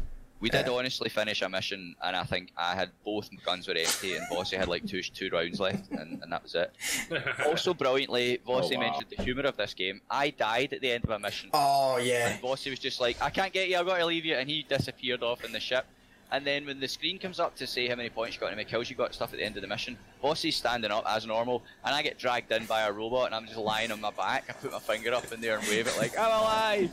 We did Yeah. honestly finish a mission, and I think I had both guns were empty, and Vossi had like two two rounds left, and, and that was it. [LAUGHS] Also, brilliantly, Vossi Oh, wow. mentioned the humour of this game. I died at the end of a mission. Oh yeah, And Vossi was just like, I can't get you, I've got to leave you, and he disappeared off in the ship. And then when the screen comes up to say how many points you got and how many kills you got stuff at the end of the mission, Vossi's standing up as normal, and I get dragged in by a robot, and I'm just lying on my back. I put my finger up in there and wave it like, I'm alive!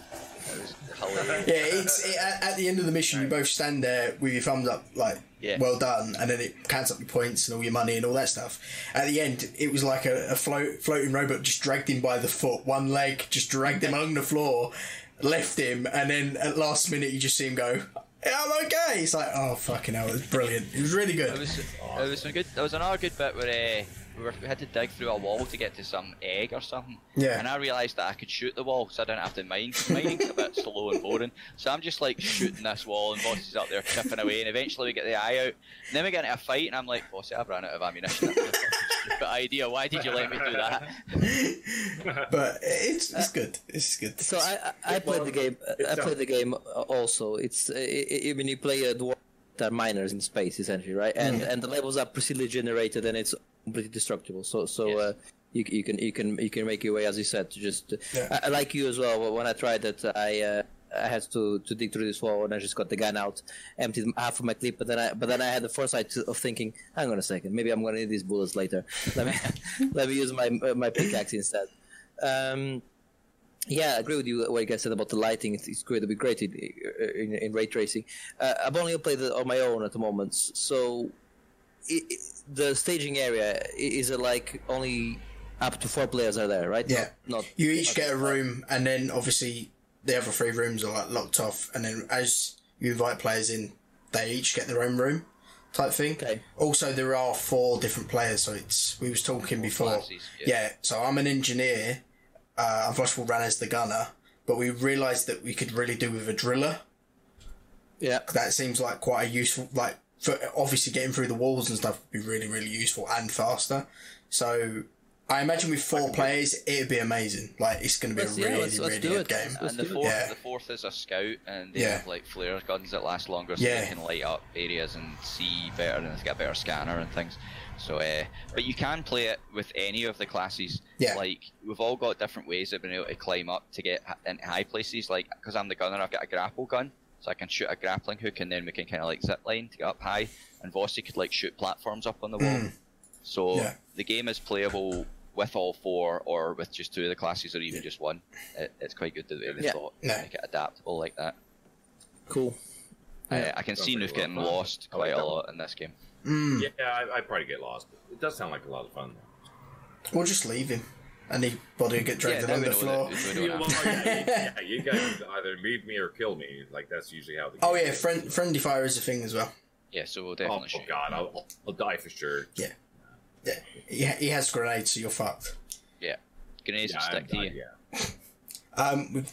It was hilarious. yeah. It's it, at, at the end of the mission, you both stand there with your thumbs up, like Yeah. well done, and then it counts up your points and all your money and all that stuff. At the end, it was like a, a float, floating robot just dragged him by the foot, one leg, just dragged him [LAUGHS] along the floor, left him, and then at last minute you just see him go. "Yeah, I'm okay. It's like, oh fucking hell, it was brilliant. It was really good. It was, it was some good. There was another good bit where uh, we, were, we had to dig through a wall to get to some egg or something. Yeah. And I realised that I could shoot the wall, so I didn't have to mine. Mining's a bit slow and boring, so I'm just like shooting this wall, and Boss is up there chipping away, and eventually we get the eye out. And then we get into a fight, and I'm like, Boss, I've run out of ammunition. [LAUGHS] That's a fucking stupid idea. Why did you let me do that? [LAUGHS] But it's it's good. It's good. So I I, I played the game. I played the game uh, also. It's uh, I, I mean you play a dwarf that are miners in space essentially, right? And and the levels are procedurally generated and it's completely destructible. So so Yes. uh, you you can you can you can make your way as you said to just Yeah. I, I like you as well. When I tried that, I. Uh, I had to, to dig through this wall, and I just got the gun out, emptied half of my clip. But then I but then I had the foresight to, of thinking, hang on a second, maybe I'm going to need these bullets later. [LAUGHS] Let me [LAUGHS] let me use my my pickaxe instead. Um, yeah, I agree with you what you guys said about the lighting. It's, it's great. It'd be great in, in, in ray tracing. Uh, I've only played it on my own at the moment, so it, it, the staging area is it like only up to four players are there, right? Yeah. Not, not You each get a room, and then obviously the other three rooms are like locked off, and then as you invite players in, they each get their own room, type thing. Okay. Also, there are four different players, so it's we was talking before. classes, yeah. yeah. So I'm an engineer. Uh, Unflushable ran as the gunner, but we realised that we could really do with a driller. Yeah. That seems like quite a useful, like for obviously getting through the walls and stuff would be really really useful and faster. So. I imagine with four players, it'd be amazing. Like it's going to be Let's- a yeah, really, let's- let's really good game. And the fourth, Yeah. the fourth is a scout, and they Yeah. have like flare guns that last longer, so Yeah. they can light up areas and see better, and they've got a better scanner and things. So, uh, but you can play it with any of the classes. Yeah. Like we've all got different ways of being able to climb up to get h- into high places. Like because I'm the gunner, I've got a grapple gun, so I can shoot a grappling hook, and then we can kind of like zip line to get up high. And Vossi could like shoot platforms up on the wall. So Yeah. the game is playable with all four, or with just two of the classes, or even just one. It, it's quite good the way they Yeah. thought Yeah. make it adaptable like that. Cool. Uh, I can Sounds see pretty Newf well getting fun. lost I like quite a that lot in this game. Mm. Yeah, I, I'd probably get lost. It does sound like a lot of fun. though. We'll just leave him. Anybody who get dragged Yeah, along the floor. that- Yeah, [LAUGHS] well, yeah, [LAUGHS] yeah, you guys either leave me or kill me. Like that's usually how the. Oh yeah, friend, friendly fire is a thing as well. Yeah, so we'll Oh, definitely oh shoot. god, I'll, I'll, I'll die for sure. Yeah, yeah. He, he has grenades, so you're fucked. Yeah, grenades Yeah, stick to you. yeah. Um, we've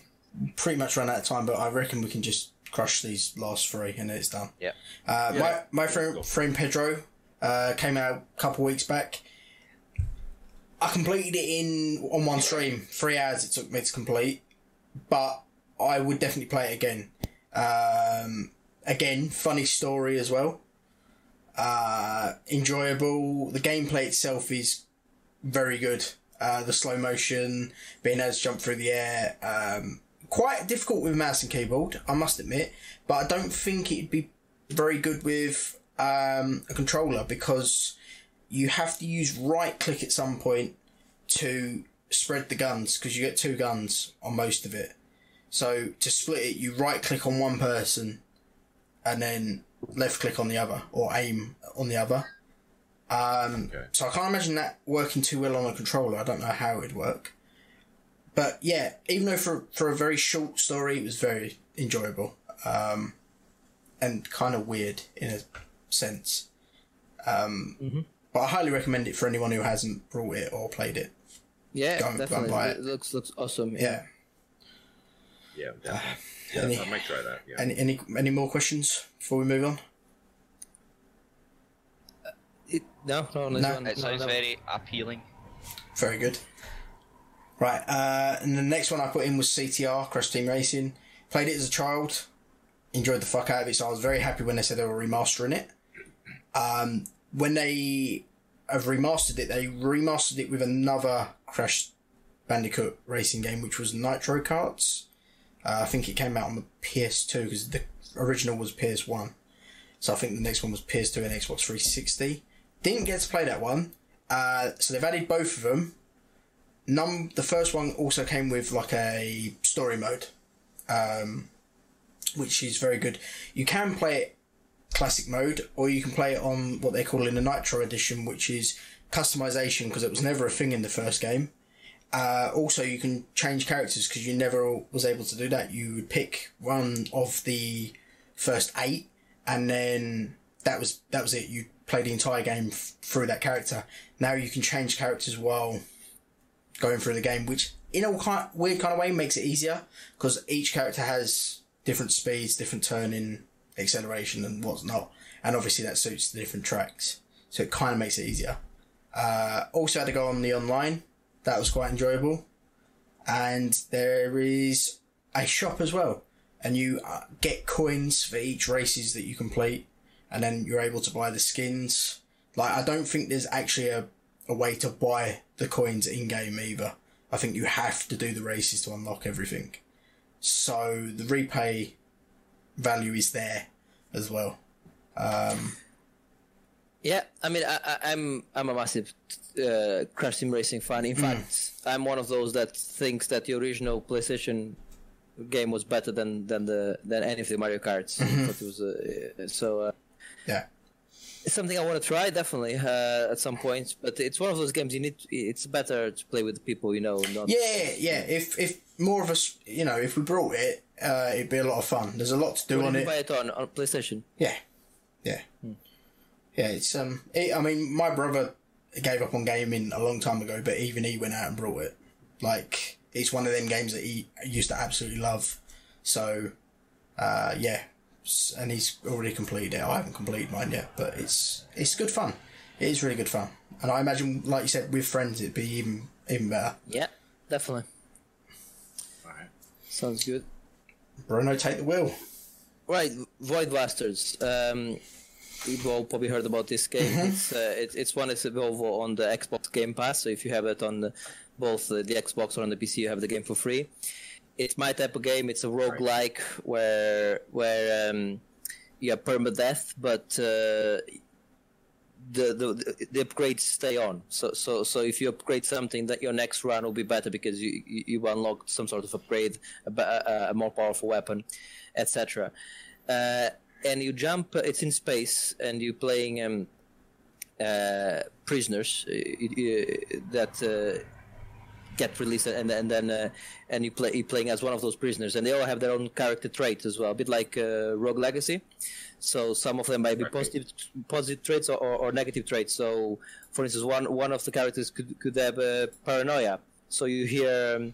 pretty much run out of time, but I reckon we can just crush these last three and it's done. Yeah. Uh, Yeah. My my friend, friend Pedro uh, came out a couple weeks back. I completed it in on one stream. Three hours it took me to complete, but I would definitely play it again. Um, again, funny story as well. Uh, enjoyable. The gameplay itself is very good. Uh, the slow motion, being able to jump through the air, um, quite difficult with mouse and keyboard, I must admit. But I don't think it'd be very good with um, a controller because you have to use right click at some point to spread the guns because you get two guns on most of it. So to split it, you right click on one person and then left click on the other or aim on the other. Um, Okay. So I can't imagine that working too well on a controller. I don't know how it'd work. But yeah, even though for for a very short story, it was very enjoyable um, and kind of weird in a sense. Um, But I highly recommend it for anyone who hasn't brought it or played it. Yeah, Go and- go and definitely. buy It it. looks looks awesome. Yeah. Yeah, definitely. Yeah Any- I might try that. Yeah. Any any any more questions before we move on? It, no, no, this No. one, It sounds no. very appealing. Very good. Right, uh, and the next one I put in was CTR Crash Team Racing. Played it as a child, enjoyed the fuck out of it. So I was very happy when they said they were remastering it. Um, when they have remastered it, they remastered it with another Crash Bandicoot racing game, which was Nitro Karts. Uh, I think it came out on the PS2 because the original was PS1. So I think the next one was PS2 and Xbox 360. Didn't get to play that one. Uh, so they've added both of them. Num the first one also came with like a story mode, um, which is very good. You can play it classic mode, or you can play it on what they call in the Nitro edition, which is customization because it was never a thing in the first game. Uh, also, you can change characters because you never was able to do that. You would pick one of the first eight, and then that was that was it. You play the entire game f- through that character. Now you can change characters while going through the game, which in a kind weird kind of way makes it easier because each character has different speeds, different turning, acceleration, and whatnot, and obviously that suits the different tracks. So it kind of makes it easier. Uh, also had to go on the online. That was quite enjoyable. And there is a shop as well. And you uh, get coins for each races that you complete. And then you're able to buy the skins. Like, I don't think there's actually a, a way to buy the coins in game either. I think you have to do the races to unlock everything. So the repay value is there as well. Um, Yeah, I mean, I, I, I'm I'm a massive uh, Crash Team Racing fan. In fact, I'm one of those that thinks that the original PlayStation game was better than than the than any of the Mario Karts. It was, uh, so uh, yeah. It's something I want to try definitely uh, at some point, but it's one of those games you need. It's better to play with people you know. Not, Yeah, yeah. If if more of us, you know, if we brought it, uh, it'd be a lot of fun. There's a lot to do on it. buy it on on PlayStation? Yeah, yeah, yeah. It's um. It, I mean, my brother gave up on gaming a long time ago, but even he went out and brought it. Like it's one of them games that he used to absolutely love. So, uh, yeah, and he's already completed it. I haven't completed mine yet, but it's it's good fun. It is really good fun, and I imagine, like you said, with friends, it'd be even even better. Yeah, definitely. Alright. Sounds good. Bruno, take the wheel. Right, Void Bastards. Um, you've all probably heard about this game. It's uh, it, it's one that's available on the Xbox Game Pass. So if you have it on the, both uh, the Xbox or on the PC, you have the game for free. It's my type of game. It's a roguelike where where um, you have permadeath, but uh, the, the the upgrades stay on. So so so if you upgrade something, that your next run will be better because you you, you unlock some sort of upgrade, a, a, a more powerful weapon, etc. Uh, and you jump. It's in space, and you're playing um, uh, prisoners uh, uh, that. Uh, get released and and then uh, and you play you playing as one of those prisoners and they all have their own character traits as well a bit like uh, rogue legacy so some of them might be positive positive traits or, or, or negative traits so for instance one one of the characters could could have uh, paranoia so you hear um,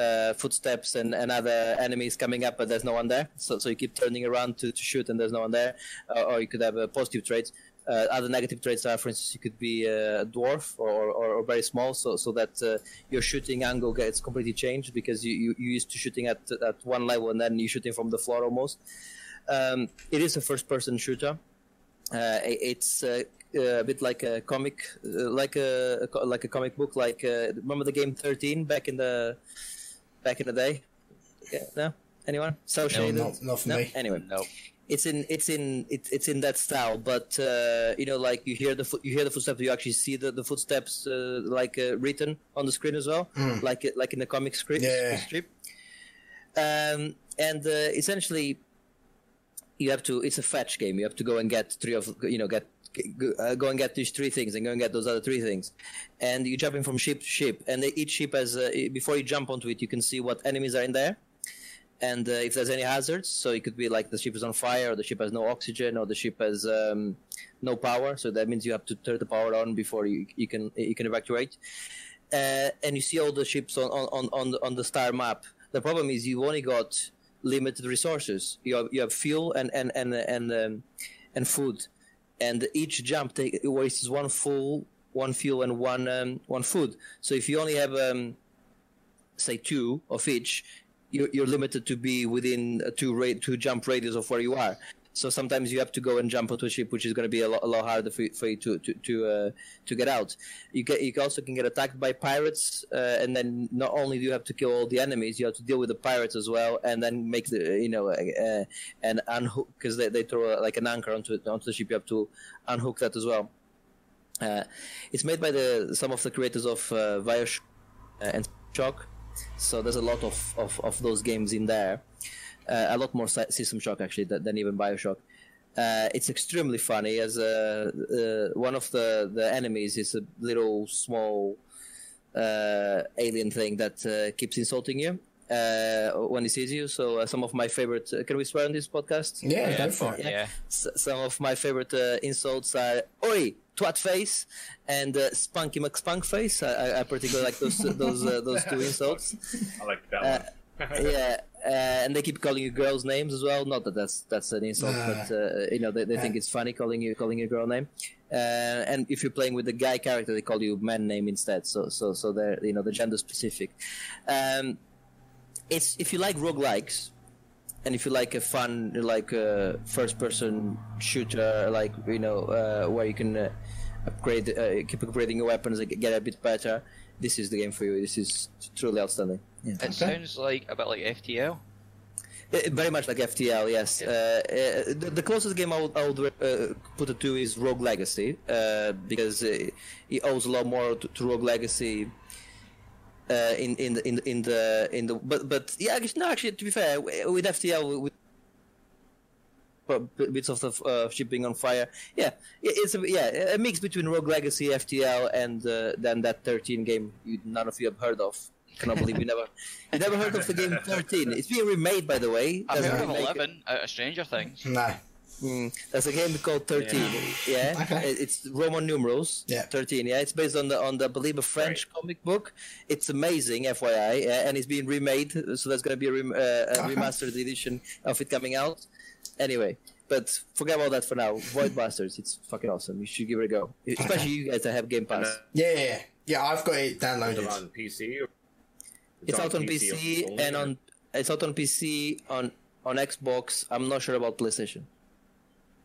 uh, footsteps and, and other enemies coming up but there's no one there so, so you keep turning around to, to shoot and there's no one there uh, or you could have uh, positive traits uh, other negative traits are, for instance, you could be uh, a dwarf or, or, or very small, so so that your shooting angle gets completely changed because you, you you used to shooting at at one level and then you're shooting from the floor almost. Um, it is a first-person shooter. It- it's uh, a bit like a comic, uh, like a, a like a comic book. Like uh, remember the game Thirteen back in the back in the day? Yeah, no, anyone? Cel-shaded? not- not for No? me. Anyway, No. it's in it's in it, it's in that style but uh, you know like you hear the foot you hear the footsteps you actually see the, the footsteps uh, like uh, written on the screen as well like it- like in the comic script Yeah. strip um, and uh, essentially you have to it's a fetch game you have to go and get three of you know get go- uh, go and get these three things and go and get those other three things. And you're jumping from ship to ship. And each ship has uh, before you jump onto it you can see what enemies are in there. And uh, if there's any hazards so it could be like the ship is on fire or the ship has no oxygen or the ship has um, no power. So that means you have to turn the power on before you, you can you can evacuate. Uh, and you see all the ships on on, on, on the star map. The problem is you only got limited resources. You have, you have fuel and and and and, um, and food and each jump take, wastes one full one fuel and one um, one food so if you only have um, say two of each, you're, you're limited to be within a two ra- two jump radius of where you are. So sometimes you have to go and jump onto a ship, which is going to be a lot, a lot harder for you, for you to to to, uh, to get out. You get you also can get attacked by pirates, uh, and then not only do you have to kill all the enemies, you have to deal with the pirates as well, and then make the you know uh, and unhook because they, they throw uh, like an anchor onto onto the ship. You have to unhook that as well. Uh, it's made by the some of the creators of uh, Bioshock uh, and Shock. So there's a lot of, of, of those games in there. Uh, a lot more System Shock actually than, than even Bioshock. Uh, it's extremely funny as uh, uh, one of the, the enemies is a little small uh, alien thing that uh, keeps insulting you uh, when he sees you. So uh, some of my favorite. Uh, can we swear on this podcast? Yeah, Yeah, go for it. Yeah. S- some of my favorite uh, insults are "Oi, twat face" and uh, "Spunky McSpunk face." I, I, I particularly like those [LAUGHS] those uh, those two insults. I like that Uh, one. [LAUGHS] yeah, uh, and they keep calling you girls' names as well. Not that that's that's an insult, but uh, you know they, they think it's funny calling you calling you a girl name. Uh, and if you're playing with the guy character, they call you man name instead. So so so they're you know the gender specific. Um, it's if you like roguelikes and if you like a fun like uh, first person shooter like you know uh, where you can uh, upgrade uh, keep upgrading your weapons and get a bit better this is the game for you this is truly outstanding yeah. It sounds like a bit like FTL. Uh, very much like FTL, yes. Uh, uh, the, the closest game I would, I would uh, put it to is Rogue Legacy, uh, because uh, it owes a lot more to, to Rogue Legacy. Uh, in in the in the in the in the but but yeah actually, no actually to be fair with FTL we, p- bits of the uh, ship being on fire. Yeah, it's a, yeah a mix between Rogue Legacy, FTL, and uh, then that 13 game you, none of you have heard of. Cannot believe you never you never heard of the game 13. It's being remade, by the way. I've a heard of remake. Eleven out of Stranger Things. No. Mm, there's a game called 13. Yeah, Okay. It's Roman numerals. Yeah. 13. Yeah, it's based on the on the I believe a French comic book. It's amazing, FYI, uh, and it's being remade. So there's going to be a, rem- uh, a Okay. remastered edition of it coming out. Anyway, but forget about that for now. Void Bastards, it's fucking awesome. You should give it a go, especially you guys that have Game Pass. Yeah, yeah, yeah. Yeah, I've got it downloaded. on PC? or- It's out on PC only, and on it's out on PC on on Xbox. I'm not sure about PlayStation.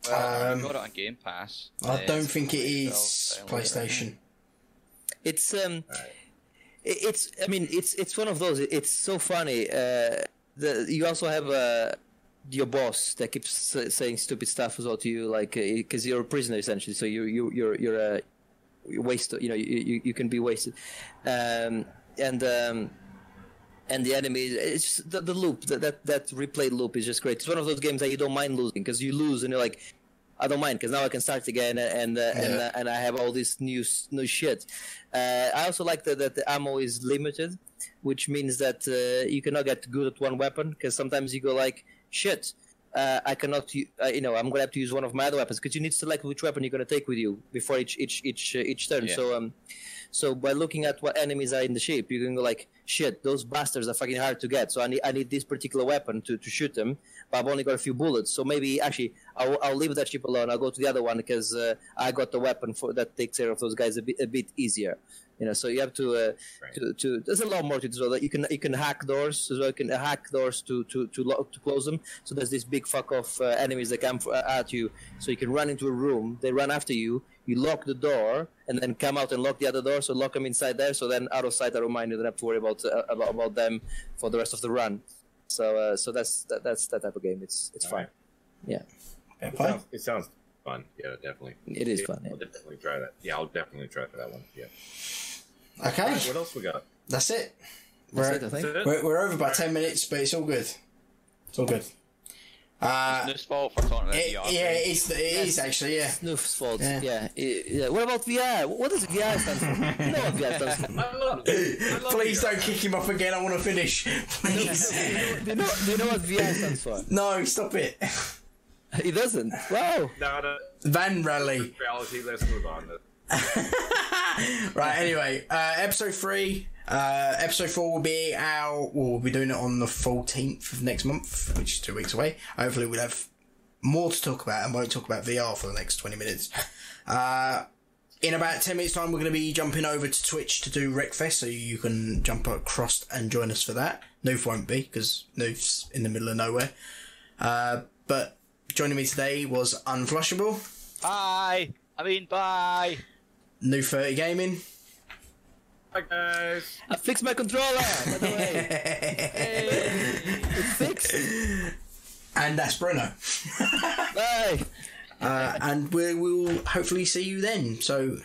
Well, Um, I've got it on Game Pass. I Uh, don't think it is PlayStation. It's um, Alright. it- it's I mean it's it's one of those. It's so funny. Uh, the you also have uh, your boss that keeps saying stupid stuff as well to you, like because you're a prisoner essentially. So you you you're you're a you're. You know you, you can be wasted, um, and. Um, and the enemy it's the, the loop that, that that replay loop is just great it's one of those games that you don't mind losing because you lose and you're like I don't mind because now I can start again and uh, and uh, and I have all this new new shit. Uh, I also like that, that the ammo is limited, which means that uh, you cannot get good at one weapon because sometimes you go like shit. Uh, I cannot, uh, you know, I'm gonna have to use one of my other weapons because you need to select which weapon you're gonna take with you before each each each uh, each turn. Yeah. So um, so by looking at what enemies are in the ship, you can go like, shit, those bastards are fucking hard to get. So I need I need this particular weapon to, to shoot them, but I've only got a few bullets. So maybe actually I'll, I'll leave that ship alone. I'll go to the other one because uh, I got the weapon for that takes care of those guys a bit a bit easier. You know, so you have to, uh, Right. to, to there's a lot more to it as well. That you can you can hack doors as well. You can hack doors to to to, lock, to close them. So there's this big fuck off uh, enemies that come f- at you. So you can run into a room. They run after you. You lock the door and then come out and lock the other door. So lock them inside there. So then out of sight, out of mind. You don't have to worry about uh, about, about them for the rest of the run. So uh, so that's that, that's that type of game. It's it's fun. Alright. Yeah, Fair It sounds, it sounds fun. Yeah, definitely. it is Yeah, fun. Yeah. I'll definitely try that. Yeah, I'll definitely try for that one. Yeah. Okay, Alright, what else we got? that's it. That's We're, it, I think. That's it? we're, we're over by 10 minutes, but it's all good. It's all good. Uh, It's fault for talking about it, VR. yeah, it is, it is actually, yeah. Snoof's fault. Yeah. Yeah. I- yeah. What about VR? What does VR stand for? you know what VR stands for. I love, I love Please VR. don't kick him off again. I want to finish. Please. [LAUGHS] Do you know, do you know what VR stands for? no, stop it. He doesn't. Wow. No, no, Van Rally. reality. Let's move on. [LAUGHS] Right, anyway, uh, episode three. Uh, episode four will be out. Well, be doing it on the 14th of next month, which is two weeks away. Hopefully, we'll have more to talk about and won't talk about VR for the next 20 minutes. Uh, in about 10 minutes' time, we're going to be jumping over to Twitch to do Wreckfest, so you can jump across and join us for that. Newf won't be, because Newf's in the middle of nowhere. Uh, but joining me today was Unflushable, Bye. I mean, bye. Newf30 Gaming, Bye, guys. I fixed my controller. By the way, [LAUGHS] it's fixed. and that's Bruno. Bye. [LAUGHS] uh, and we will hopefully see you then. So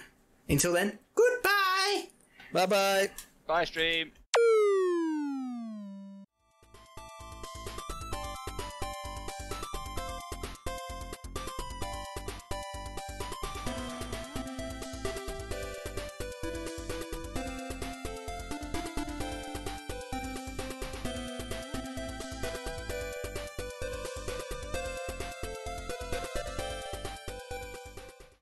until then, goodbye. Bye bye. Bye, stream.